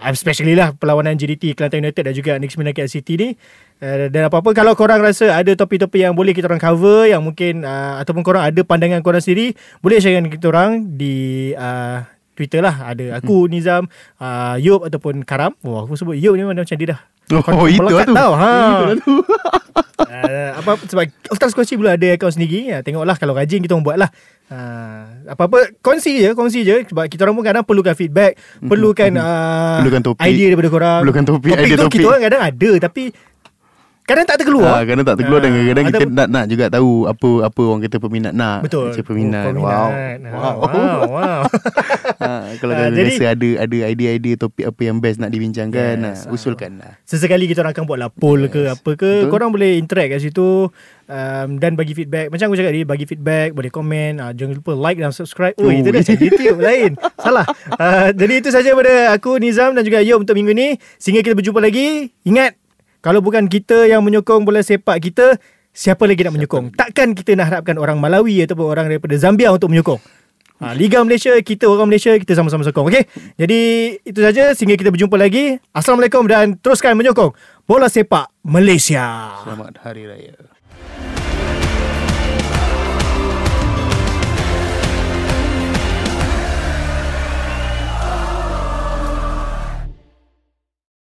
especially lah perlawanan JDT Kelantan United dan juga Negeri Sembilan KL City ni. Uh, dan apa-apa kalau korang rasa ada topik-topik yang boleh kita orang cover yang mungkin uh, ataupun korang ada pandangan korang sendiri boleh share dengan kita orang di uh, Twitter lah ada aku Nizam uh, Yop ataupun Karam wah aku sebut Yop ni mana macam dia dah Oh, itu lah tu. tau ha. Itu lah tu. uh, apa sebab Ultra Squatchy pula ada akaun sendiri ya, tengoklah kalau rajin kita orang buat lah uh, apa-apa kongsi je kongsi je sebab kita orang pun kadang perlukan feedback perlukan uh, Perlukan topik. idea daripada korang Perlukan topik, topik idea tu topik. kita orang kadang ada tapi kadang tak terkeluar Ah, kadang tak terkeluar dan Ah, kadang-kadang kita nak nak juga tahu apa apa orang kata peminat nak. Betul. Macam peminat. Oh, Wow. peminat. Wow. Ah, wow, wow. ha, kalau kalian jadi- rasa ada ada idea-idea topik apa yang best nak dibincangkan, Yes, yes, usulkan lah. Sesekali kita orang akan buat lah poll ke Yes. apa ke Betul. Korang boleh interact kat situ um, Dan bagi feedback Macam aku cakap tadi Bagi feedback Boleh komen uh, Jangan lupa like dan subscribe Oh, Oh. itu dah YouTube lain Salah uh, Jadi itu saja pada aku Nizam dan juga Yom untuk minggu ni Sehingga kita berjumpa lagi Ingat Kalau bukan kita yang menyokong bola sepak kita Siapa lagi nak menyokong Takkan kita nak harapkan orang Malawi Ataupun orang daripada Zambia untuk menyokong Ha, Liga Malaysia, kita orang Malaysia, kita sama-sama sokong. Okey? Jadi, itu saja. Sehingga kita berjumpa lagi. Assalamualaikum dan teruskan menyokong Bola Sepak Malaysia. Selamat Hari Raya.